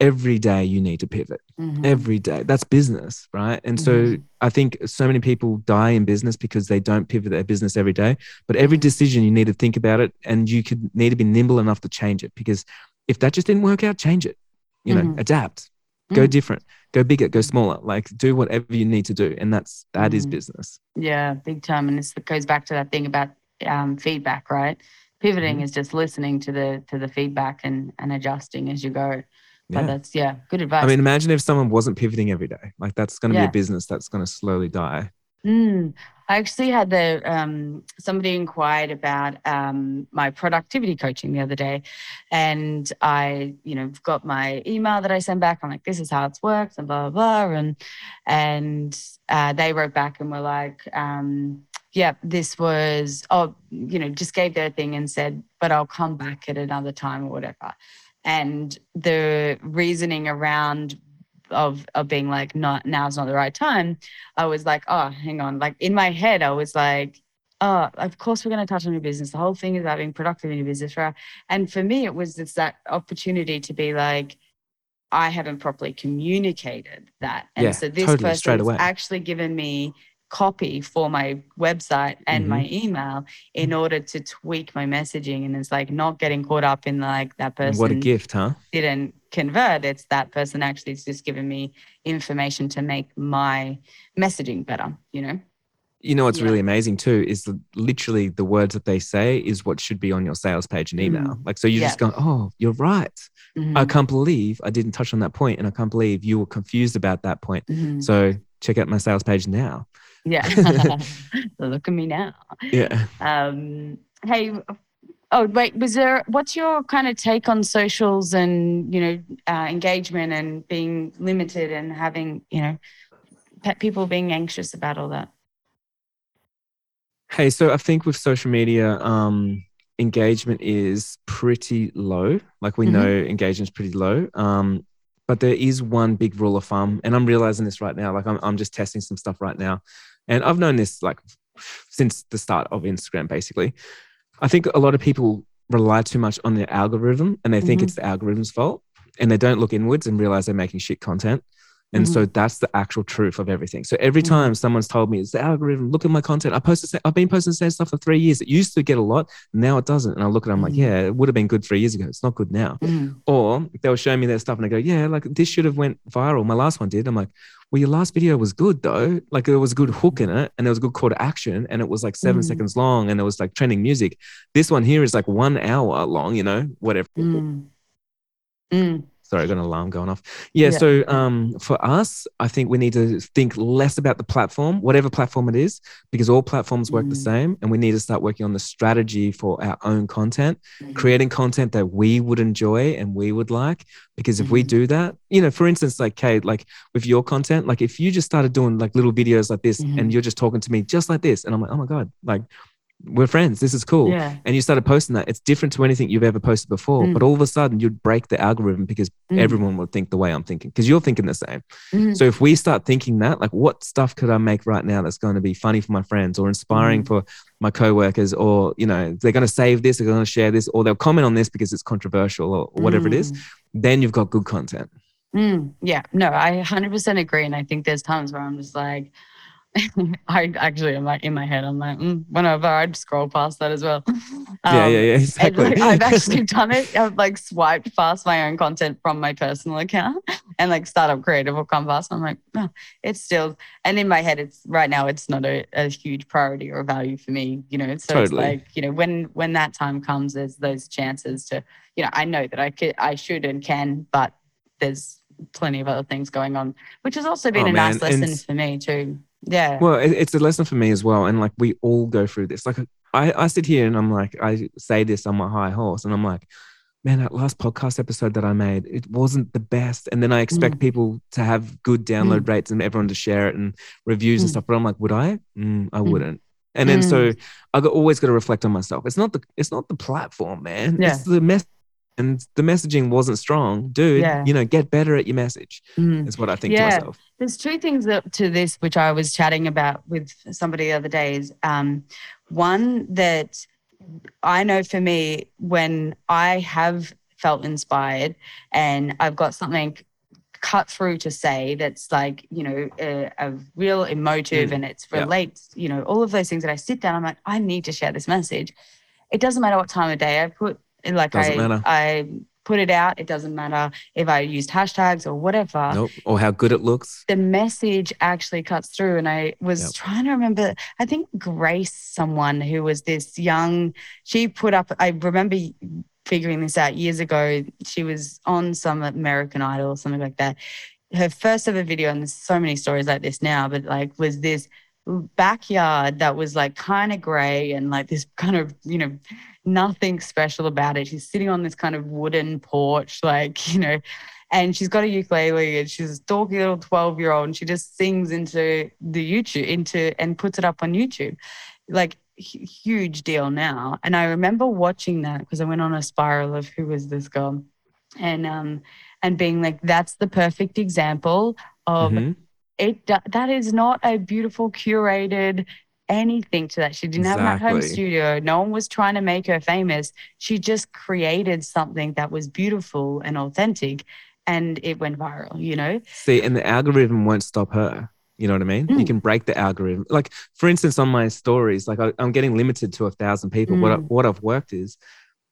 every day you need to pivot mm-hmm. every day that's business right and mm-hmm. so i think so many people die in business because they don't pivot their business every day but every mm-hmm. decision you need to think about it and you could need to be nimble enough to change it because if that just didn't work out change it you know mm-hmm. adapt go mm-hmm. different go bigger go smaller like do whatever you need to do and that's that is mm-hmm. business yeah big time and it goes back to that thing about um, feedback right pivoting is just listening to the to the feedback and and adjusting as you go but yeah. that's yeah, good advice. I mean, imagine if someone wasn't pivoting every day. Like that's going to yeah. be a business that's going to slowly die. Mm. I actually had the um, somebody inquired about um, my productivity coaching the other day, and I, you know, got my email that I sent back. I'm like, this is how it's worked, and blah blah blah, and and uh, they wrote back and were like, um, yeah, this was, oh, you know, just gave their thing and said, but I'll come back at another time or whatever. And the reasoning around of of being like not now's not the right time i was like oh hang on. Like in my head i was like oh of course we're going to touch on your business. The whole thing is about being productive in your business right? And for me it was just that opportunity to be like i haven't properly communicated that. And yeah, so this totally, person actually given me copy for my website and mm-hmm. my email in order to tweak my messaging and it's like not getting caught up in like that person what a gift huh didn't convert it's that person actually is just giving me information to make my messaging better you know you know what's yeah. really amazing too is literally the words that they say is what should be on your sales page and email mm. like so you yeah. just going, oh you're right mm-hmm. i can't believe i didn't touch on that point and i can't believe you were confused about that point mm-hmm. so check out my sales page now yeah. [LAUGHS] [LAUGHS] Look at me now. Yeah. Um, hey, oh, wait, was there, what's your kind of take on socials and, you know, uh, engagement and being limited and having, you know, people being anxious about all that? Hey, so I think with social media, um, engagement is pretty low. Like we mm-hmm. know engagement is pretty low. Um, but there is one big rule of thumb, and I'm realizing this right now. Like I'm, I'm just testing some stuff right now. And I've known this like since the start of Instagram, basically. I think a lot of people rely too much on the algorithm and they think mm-hmm. it's the algorithm's fault. and they don't look inwards and realize they're making shit content. And mm-hmm. so that's the actual truth of everything. So every mm-hmm. time someone's told me it's the algorithm, look at my content. I posted, I've been posting the same stuff for three years. It used to get a lot, now it doesn't. And I look at it, I'm like, mm-hmm. yeah, it would have been good three years ago. It's not good now. Mm-hmm. Or they'll show me their stuff and I go, yeah, like this should have went viral. My last one did. I'm like, well, your last video was good though. Like there was a good hook in it and there was a good call to action and it was like 7 mm-hmm. seconds long and there was like trending music. This one here is like one hour long, you know, whatever. Mm. Mm. Sorry, I got an alarm going off. Yeah, yeah, So um, for us, I think we need to think less about the platform, whatever platform it is, because all platforms work mm. the same. And we need to start working on the strategy for our own content, mm. creating content that we would enjoy and we would like. Because if mm. we do that, you know, for instance, like Kate, like with your content, like if you just started doing like little videos like this and mm-hmm. you're just talking to me just like this, and I'm like, oh my God, like we're friends. This is cool. Yeah. And you started posting that. It's different to anything you've ever posted before. Mm. But all of a sudden, you'd break the algorithm because mm. everyone would think the way I'm thinking because you're thinking the same. Mm. So if we start thinking that, like, what stuff could I make right now that's going to be funny for my friends or inspiring mm. for my coworkers, or you know, they're going to save this, they're going to share this, or they'll comment on this because it's controversial or, whatever it is. Mm. Then you've got good content. Mm. Yeah. No, I 100% agree, and I think there's times where I'm just like [LAUGHS] I actually am like in my head, I'm like, mm, whenever I'd scroll past that as well. Um, yeah, yeah, yeah, exactly. like, [LAUGHS] I've actually done it. I've like swiped past my own content from my personal account [LAUGHS] and like startup creative will come past. I'm like, oh, it's still, and in my head, it's right now, it's not a, a huge priority or value for me, you know? So totally. it's like, you know, when, when that time comes, there's those chances to, you know, I know that I could, I should and can, but there's plenty of other things going on, which has also been oh, a man. nice lesson and for me too. Yeah. Well, it's a lesson for me as well. And like we all go through this. Like I, I sit here and I'm like, I say this on my high horse and I'm like, man, that last podcast episode that I made, it wasn't the best. And then I expect mm. people to have good download mm. rates and everyone to share it and reviews mm. and stuff. But I'm like, would I? Mm, I mm. wouldn't. And then so mm. I got, always got to reflect on myself. It's not the it's not the platform, man. Yeah. It's the mess and the messaging wasn't strong, dude. Yeah. You know, get better at your message. Mm. Is what I think yeah. to myself. There's two things that, to this which I was chatting about with somebody the other day. Is um, one that I know for me when I have felt inspired and I've got something cut through to say that's like you know a, a real emotive mm. and it's relates you know all of those things that I sit down I'm like I need to share this message. It doesn't matter what time of day I put like Doesn't I, matter. I put it out. It doesn't matter if I used hashtags or whatever. Nope. Or how good it looks. The message actually cuts through. And I was yep. trying to remember, I think Grace, someone who was this young, she put up, I remember figuring this out years ago. She was on some American Idol or something like that. Her first ever video, and there's so many stories like this now, but like was this backyard that was like kind of gray and like this kind of, you know, nothing special about it. She's sitting on this kind of wooden porch, like, you know, and she's got a ukulele and she's a dorky little 12 year old and she just sings into the YouTube, into and puts it up on YouTube. Like, huge deal now. And I remember watching that because I went on a spiral of who is this girl? And, um, and being like, that's the perfect example of mm-hmm. it. That is not a beautiful, curated, anything to that. She didn't exactly. have a home studio. No one was trying to make her famous. She just created something that was beautiful and authentic and it went viral, you know? See, and the algorithm won't stop her. You know what I mean? Mm. You can break the algorithm. Like, for instance, on my stories, like I, am getting limited to a thousand people. Mm. What, I, what I've worked is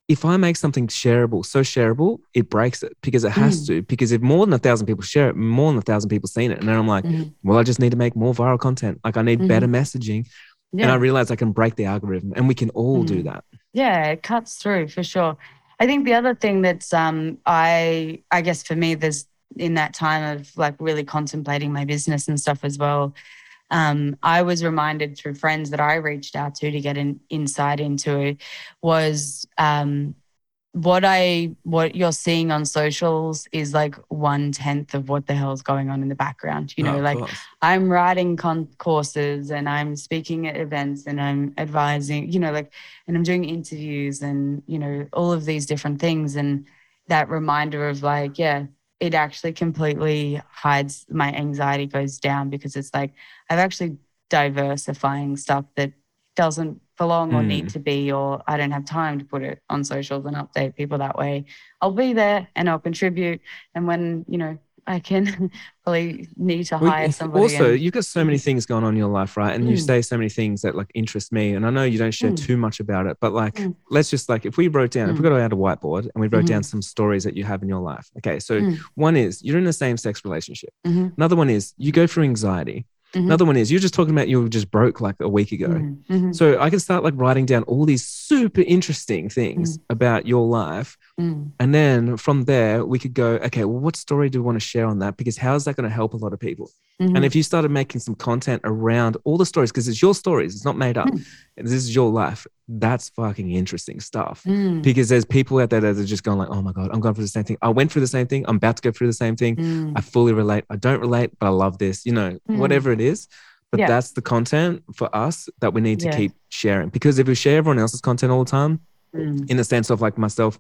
if I make something shareable, so shareable, it breaks it because it has mm. to. Because if more than a thousand people share it, more than a thousand people seen it, and then I'm like, mm. well, I just need to make more viral content. Like I need mm. better messaging, yeah. and I realize I can break the algorithm, and we can all do mm. that. Yeah, it cuts through for sure. I think the other thing that's um I I guess for me there's in that time of like really contemplating my business and stuff as well um, I was reminded through friends that I reached out to to get an insight into was um, what I what you're seeing on socials is like one tenth of what the hell's going on in the background. You know, oh, like course. I'm writing con- courses and I'm speaking at events and I'm advising. You know, like and I'm doing interviews and you know all of these different things and that reminder of like yeah it actually completely hides my anxiety goes down because it's like I've actually diversifying stuff that doesn't for long or need hmm. to be, or I don't have time to put it on socials and update people that way. I'll be there and I'll contribute. And when, you know, I can [LAUGHS] probably need to hire well, somebody. Also, and, you've got so many things going on in your life, right? And mm. you say so many things that like interest me. And I know you don't share mm. too much about it, but like, mm. let's just like, if we wrote down, if we got out a whiteboard and we wrote mm-hmm. down some stories that you have in your life. Okay. So mm. one is you're in a same sex relationship. Mm-hmm. Another one is you go through anxiety. Mm-hmm. Another one is you're just talking about you were just broke like a week ago. Mm-hmm. mm-hmm. So I can start like writing down all these super interesting things mm. about your life. Mm. And then from there, we could go, okay, well, what story do we want to share on that? Because how is that going to help a lot of people? Mm-hmm. And if you started making some content around all the stories, because it's your stories, it's not made up, mm. this is your life, that's fucking interesting stuff. Mm. Because there's people out there that are just going like, oh my God, I'm going through the same thing. I went through the same thing. I'm about to go through the same thing. Mm. I fully relate. I don't relate, but I love this, you know, mm. whatever it is. But yeah. that's the content for us that we need to yeah. keep sharing. Because if we share everyone else's content all the time, mm. in the sense of like myself,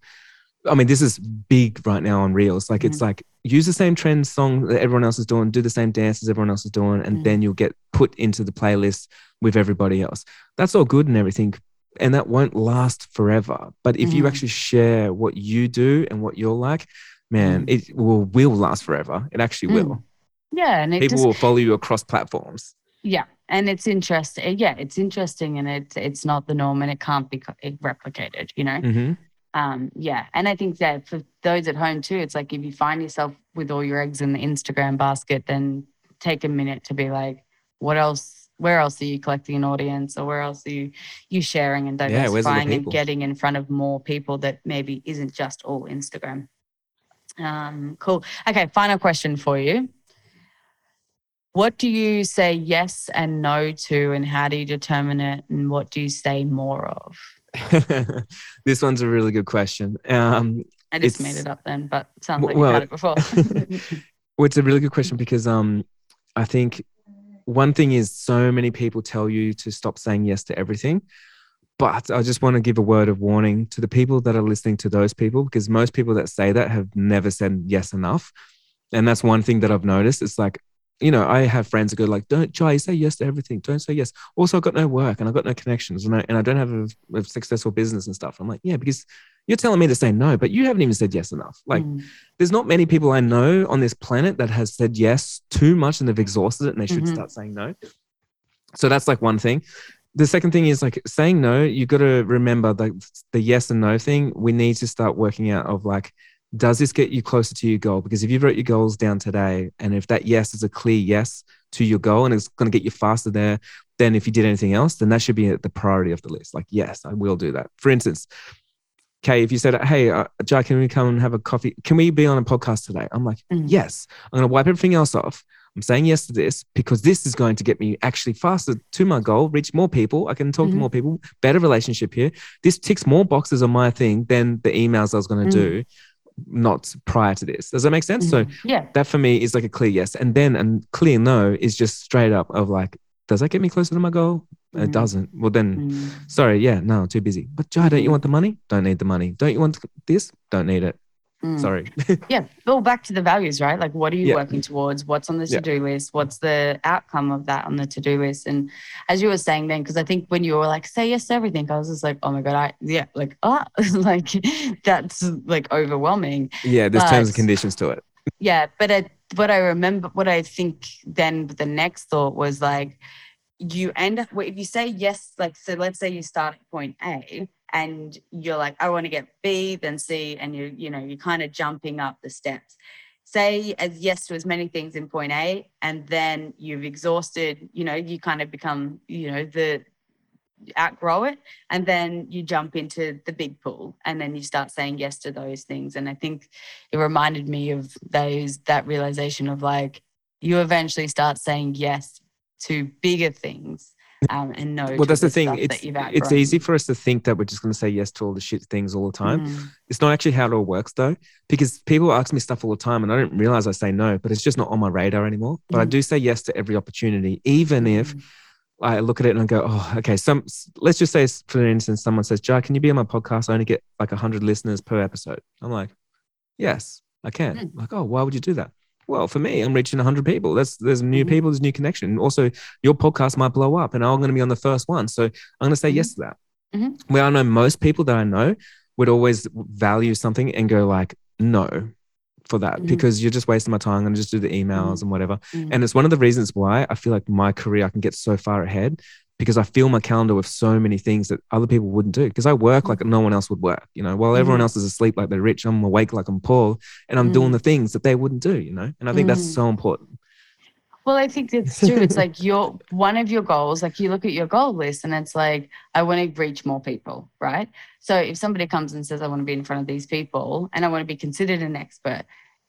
I mean, this is big right now on Reels. Like, mm. it's like use the same trend song that everyone else is doing, do the same dance as everyone else is doing, and mm. then you'll get put into the playlist with everybody else. That's all good and everything. And that won't last forever. But if mm. you actually share what you do and what you're like, man, mm. it will will last forever. It actually will. Mm. Yeah, and people just, will follow you across platforms. Yeah, and it's interesting. Yeah, it's interesting, and it's it's not the norm, and it can't be replicated. You know. Mm-hmm um, yeah. And I think that for those at home too, it's like if you find yourself with all your eggs in the Instagram basket, then take a minute to be like, what else? Where else are you collecting an audience, or where else are you you sharing and diversifying yeah, and getting in front of more people that maybe isn't just all Instagram? Um, cool. Okay, final question for you. What do you say yes and no to, and how do you determine it? And what do you say more of? [LAUGHS] this one's a really good question. Um, I just made it up then, but sounds like well, you had it before. [LAUGHS] well, it's a really good question because um, I think one thing is so many people tell you to stop saying yes to everything. But I just want to give a word of warning to the people that are listening to those people because most people that say that have never said yes enough. And that's one thing that I've noticed. It's like you know, I have friends that go like, "Don't try say yes to everything. Don't say yes." Also, I've got no work and I've got no connections, and I, and I don't have a, a, successful business and stuff. I'm like, yeah, because you're telling me to say no, but you haven't even said yes enough. Like, mm. there's not many people I know on this planet that has said yes too much and they've exhausted it, and they should mm-hmm. start saying no. So that's like one thing. The second thing is like saying no. You've got to remember the the yes and no thing. We need to start working out of like does this get you closer to your goal? Because if you wrote your goals down today, and if that yes is a clear yes to your goal and it's going to get you faster there than if you did anything else, then that should be the priority of the list. Like, yes, I will do that. For instance, okay, if you said, hey, uh, Jack, can we come and have a coffee? Can we be on a podcast today? I'm like, mm. yes. I'm going to wipe everything else off. I'm saying yes to this because this is going to get me actually faster to my goal, reach more people. I can talk mm-hmm. to more people, better relationship here. This ticks more boxes on my thing than the emails I was going to mm. do not prior to this. Does that make sense? Mm-hmm. So yeah, that for me is like a clear yes, and then a clear no is just straight up of like, does that get me closer to my goal? Mm-hmm. It doesn't. Well then, mm-hmm. sorry, yeah, no, too busy. But Jai, don't you want the money? Don't need the money. Don't you want this? Don't need it. Mm. Sorry. [LAUGHS] yeah. Well, back to the values, right? Like, what are you yeah. working towards? What's on the to do yeah. list? What's the outcome of that on the to do list? And as you were saying then, because I think when you were like, say yes to everything, I was just like, oh my God, I, yeah, like, [LAUGHS] ah, like that's like overwhelming. Yeah. There's but, terms and conditions to it. Yeah. But it, what I remember, what I think then the next thought was like, you end up, if you say yes, like, so let's say you start at point A and you're like, I want to get B, then C, and you, you know, you're kind of jumping up the steps. Say as yes to as many things in point A, and then you've exhausted, you know, you kind of become, you know, the outgrow it, and then you jump into the big pool, and then you start saying yes to those things. And I think it reminded me of those that realization of like you eventually start saying yes to bigger things um, and know. Well, that's the, the thing. It's it's easy for us to think that we're just going to say yes to all the shit things all the time. Mm. It's not actually how it all works though, because people ask me stuff all the time, and I don't realize I say no, but it's just not on my radar anymore. But mm. I do say yes to every opportunity, even mm. if. I look at it and I go, oh, okay. Some let's just say, for instance, someone says, "Jai, can you be on my podcast? I only get like hundred listeners per episode." I'm like, "Yes, I can." Mm. Like, oh, why would you do that? Well, for me, I'm reaching 100 people. That's there's new mm-hmm. people, there's new connection. And also, your podcast might blow up, and I'm going to be on the first one. So I'm going to say mm-hmm. yes to that. Mm-hmm. Where I know most people that I know would always value something and go like, no, for that mm-hmm. because you're just wasting my time. To just do the emails mm-hmm. and whatever. Mm-hmm. And it's one of the reasons why I feel like my career I can get so far ahead because I fill my calendar with so many things that other people wouldn't do. Because I work like no one else would work. You know, while mm-hmm. everyone else is asleep like they're rich, I'm awake like I'm poor, and I'm doing mm. the things that they wouldn't do. You know, and I think that's mm. so important. Well, I think it's true. It's like your one of your goals, like you look at your goal list and it's like, I want to reach more people, right? So if somebody comes and says, I want to be in front of these people and I want to be considered an expert,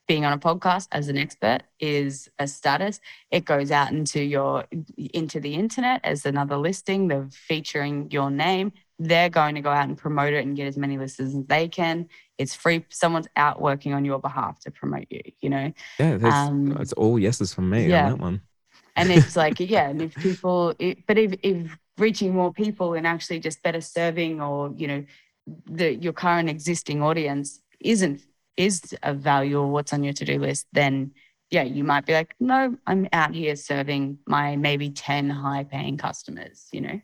being on a podcast as an expert is a status. It goes out into your into the internet as another listing. They're featuring your name. They're going to go out and promote it and get as many listeners as they can. It's free. Someone's out working on your behalf to promote you. You know. Yeah, um, it's all yeses from me yeah. on that one. and it's [LAUGHS] like yeah, and if people, it, but if if reaching more people and actually just better serving or you know the your current existing audience isn't is of value or what's on your to-do list, then yeah, you might be like, no, I'm out here serving my maybe 10 high paying customers, you know?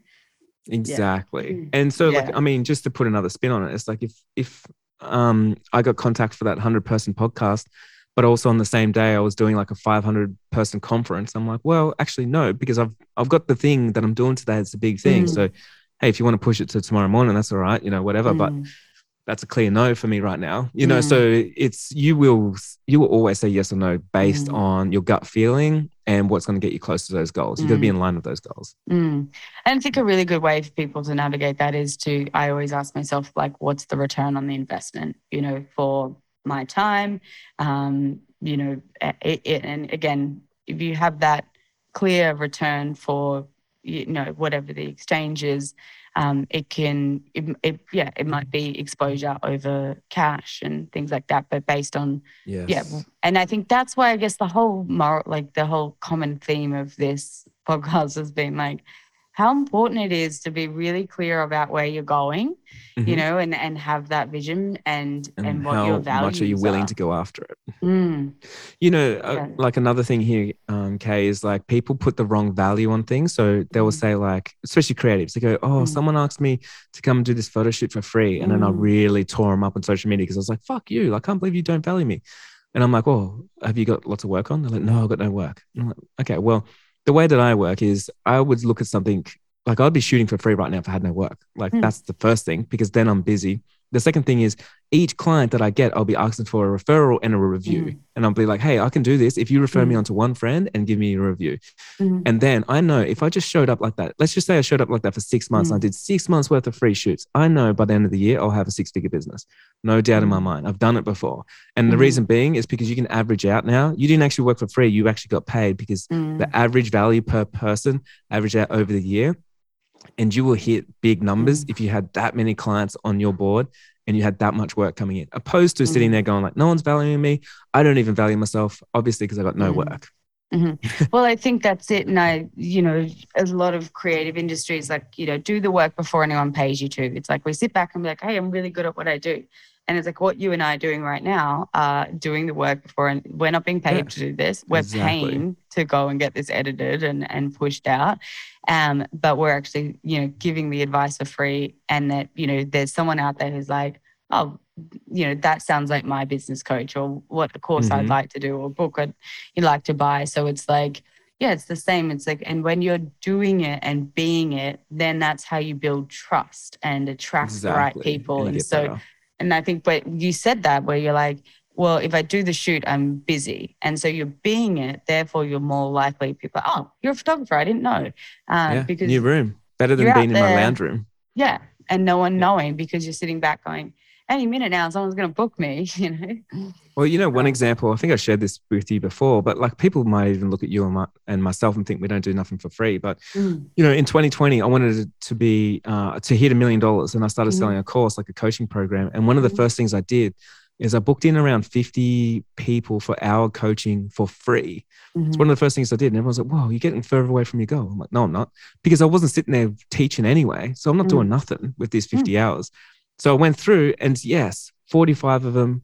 Exactly. Yeah. And so yeah. like, I mean, just to put another spin on it, it's like if, if um, I got contact for that hundred person podcast, but also on the same day I was doing like a 500 person conference. I'm like, well, actually no, because I've, I've got the thing that I'm doing today. It's a big thing. Mm. So, Hey, if you want to push it to tomorrow morning, that's all right, you know, whatever. Mm. But that's a clear no for me right now you know mm. so it's you will you will always say yes or no based mm. on your gut feeling and what's going to get you close to those goals you've mm. got to be in line with those goals mm. and i think a really good way for people to navigate that is to i always ask myself like what's the return on the investment you know for my time um you know it, it, and again if you have that clear return for you know whatever the exchange is um, it can it, it, yeah it might be exposure over cash and things like that but based on yes. yeah and i think that's why i guess the whole moral like the whole common theme of this [LAUGHS] podcast has been like how important it is to be really clear about where you're going, mm-hmm. you know, and and have that vision and and, and what your values How much are you willing are. to go after it? Mm. You know, uh, yeah. uh, like another thing here, um, Kay, is like people put the wrong value on things. So they will mm. say like, especially creatives, they go, "Oh, mm. someone asked me to come do this photo shoot for free," and then I mm. really tore them up on social media because I was like, "Fuck you! I can't believe you don't value me." And I'm like, "Oh, have you got lots of work on?" They're like, "No, I've got no work." Like, okay, well the way that I work is I would look at something like I'd be shooting for free right now if I had no work. Like mm. that's the first thing because then I'm busy. The second thing is each client that I get, I'll be asking for a referral and a review. Mm. And I'll be like, hey, I can do this if you refer mm. me onto one friend and give me a review. Mm. And then I know if I just showed up like that, let's just say I showed up like that for six months, I mm. did six months worth of free shoots. I know by the end of the year, I'll have a six figure business. No doubt in my mm. mind. I've done it before. And the reason being is because you can average out now. You didn't actually work for free, you actually got paid because the average value per person average out over the year and you will hit big numbers mm. if you had that many clients on your board and you had that much work coming in, opposed to mm. sitting there going like, no one's valuing me. I don't even value myself, obviously, because I got no mm. work. Mm-hmm. [LAUGHS] Well, I think that's it. And I, you know, a lot of creative industries, like, you know, do the work before anyone pays you to. It's like we sit back and be like, hey, I'm really good at what I do. And it's like what you and I are doing right now, uh, doing the work before, and we're not being paid yeah, to do this. We're exactly. paying to go and get this edited and, and pushed out. Um, but we're actually, you know, giving the advice for free. And that, you know, there's someone out there who's like, oh, you know, that sounds like my business coach or what the course mm-hmm. I'd like to do or book I'd you like to buy. So it's like, yeah, it's the same. It's like, and when you're doing it and being it, then that's how you build trust and attract exactly. the right people. And, and so better. And I think, but you said that where you're like, well, if I do the shoot, I'm busy. And so you're being it, therefore you're more likely people, oh, you're a photographer. I didn't know. Uh, yeah, because new room. Better than being in my lounge room. Yeah. And no one knowing because you're sitting back going, any minute now, someone's going to book me, [LAUGHS] you know? Well, you know, one example, I think I shared this with you before, but like people might even look at you and, my, and myself and think we don't do nothing for free. But, mm. you know, in 2020, I wanted to be, uh, to hit a million dollars and I started mm. selling a course, like a coaching program. And one of the mm. first things I did is I booked in around 50 people for our coaching for free. Mm-hmm. It's one of the first things I did. And everyone's like, whoa, you're getting further away from your goal. I'm like, no, I'm not. Because I wasn't sitting there teaching anyway. So I'm not doing mm. nothing with these 50 mm. hours. So I went through and yes, 45 of them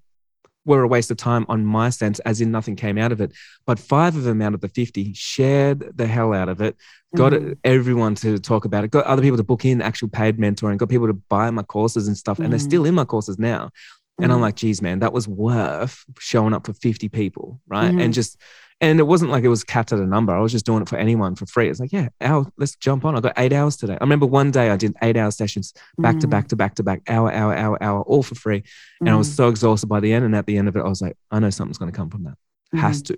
were a waste of time on my sense, as in nothing came out of it. But five of them out of the 50 shared the hell out of it, got Mm. everyone to talk about it, got other people to book in actual paid mentoring, got people to buy my courses and stuff. And they're Mm. still in my courses now. And I'm Mm. like, geez, man, that was worth showing up for 50 people, right? And just, and it wasn't like it was capped at a number. I was just doing it for anyone for free. It's like, yeah, hour, let's jump on. I got eight hours today. I remember one day I did eight hour sessions back to Mm. back to back to back, hour, hour, hour, hour, all for free. And I was Mm. so exhausted by the end. And at the end of it, I was like, I know something's going to come from that. Has to.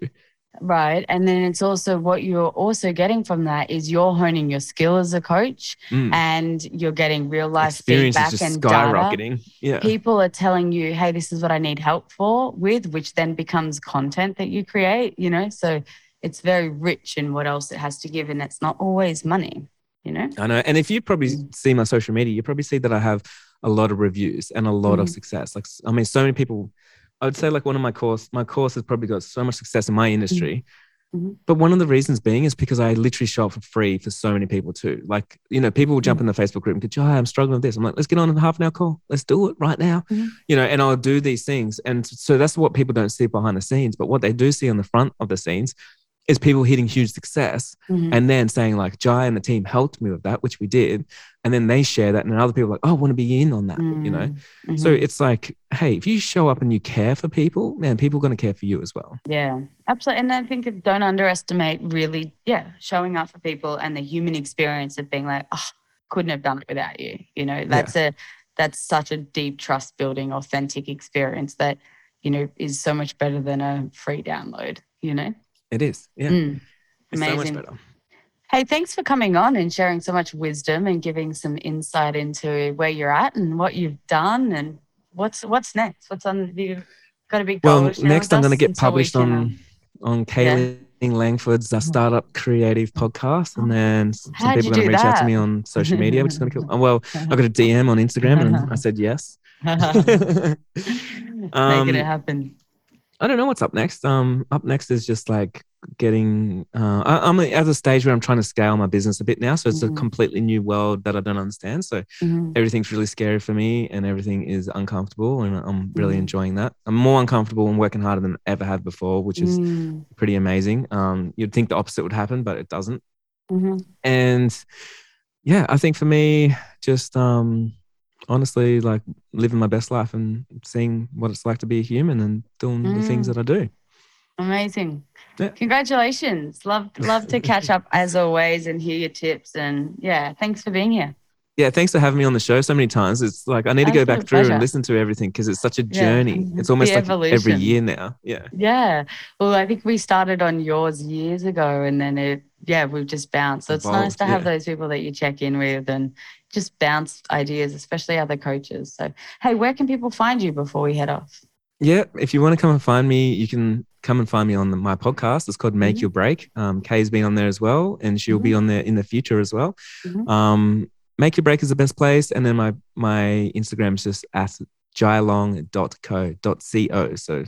Right. And then it's also what you're also getting from that is you're honing your skill as a coach Mm. and you're getting real life Experience feedback is just and data. Yeah. People are telling you, hey, this is what I need help for with, which then becomes content that you create, you know? So it's very rich in what else it has to give. And it's not always money, you know? I know. And if you probably Mm. see my social media, you probably see that I have a lot of reviews and a lot of Mhm. success. Like, I mean, so many people, I would say like one of my course, my course has probably got so much success in my industry. Mhm. But one of the reasons being is because I literally show up for free for so many people too. Like, you know, people will jump Mm. in the Facebook group and go, Jai, I'm struggling with this. I'm like, let's get on a half an hour call. Let's do it right now. Mhm. You know, and I'll do these things. And so that's what people don't see behind the scenes. But what they do see on the front of the scenes is people hitting huge success Mhm. and then saying like Jai and the team helped me with that, which we did. And then they share that, and then other people are like, oh, I want to be in on that, you know. Mhm. So it's like, hey, if you show up and you care for people, man, people are going to care for you as well. Yeah, absolutely. And I think don't underestimate really, yeah, showing up for people and the human experience of being like, oh, couldn't have done it without you. You know, that's a that's such a deep trust building, authentic experience that, you know, is so much better than a free download, you know? It is, yeah, Mm. so amazing. better. Hey, thanks for coming on and sharing so much wisdom and giving some insight into where you're at and what you've done and what's what's next. What's on you got a big goal? Well, next I'm going to get published on on Kayleen Langford's uh, Startup Creative podcast, and then some How'd people are going to reach out to me on social media, which is going to be cool. [LAUGHS] Well, I got a DM on Instagram, and I said yes. [LAUGHS] Making [LAUGHS] Um, it happen. I don't know what's up next. Um, up next is just like getting. Uh, I, I'm at a stage where I'm trying to scale my business a bit now, so it's Mhm. a completely new world that I don't understand. So Mhm. everything's really scary for me, and everything is uncomfortable, and I'm really Mhm. enjoying that. I'm more uncomfortable and working harder than I ever have before, which is Mm, pretty amazing. Um, you'd think the opposite would happen, but it doesn't. mhm. And yeah, I think for me, just um, honestly, like living my best life and seeing what it's like to be a human and doing the things Mm. that I do. Amazing. Yeah. Congratulations. Love love to catch up [LAUGHS] as always and hear your tips. And yeah, thanks for being here. Yeah, thanks for having me on the show so many times. It's like I need to go back through pleasure. and listen to everything because it's such a Yeah. journey. It's almost The like every year now. Yeah. Yeah. Well, I think we started on yours years ago and then it yeah, we've just bounced. So it's nice Evolved, to have yeah. those people that you check in with and just bounce ideas, especially other coaches. So hey, where can people find you before we head off? Yeah, if you want to come and find me, you can come and find me on the, my podcast. It's called Make Mhm. Your Break. Um, Kay's been on there as well, and she'll be on there in the future as well. Mhm. Um, Make Your Break is the best place, and then my my Instagram is just at jailong.co.co. So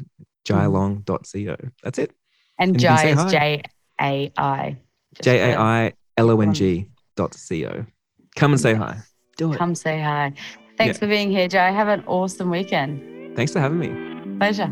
jailong.co. That's it. And And Jai is. J A I. J A I L O N G dot C O. Come and say hi. Do it. Come say hi. Thanks Yeah. for being here, Jai. Have an awesome weekend. Thanks for having me. Pleasure.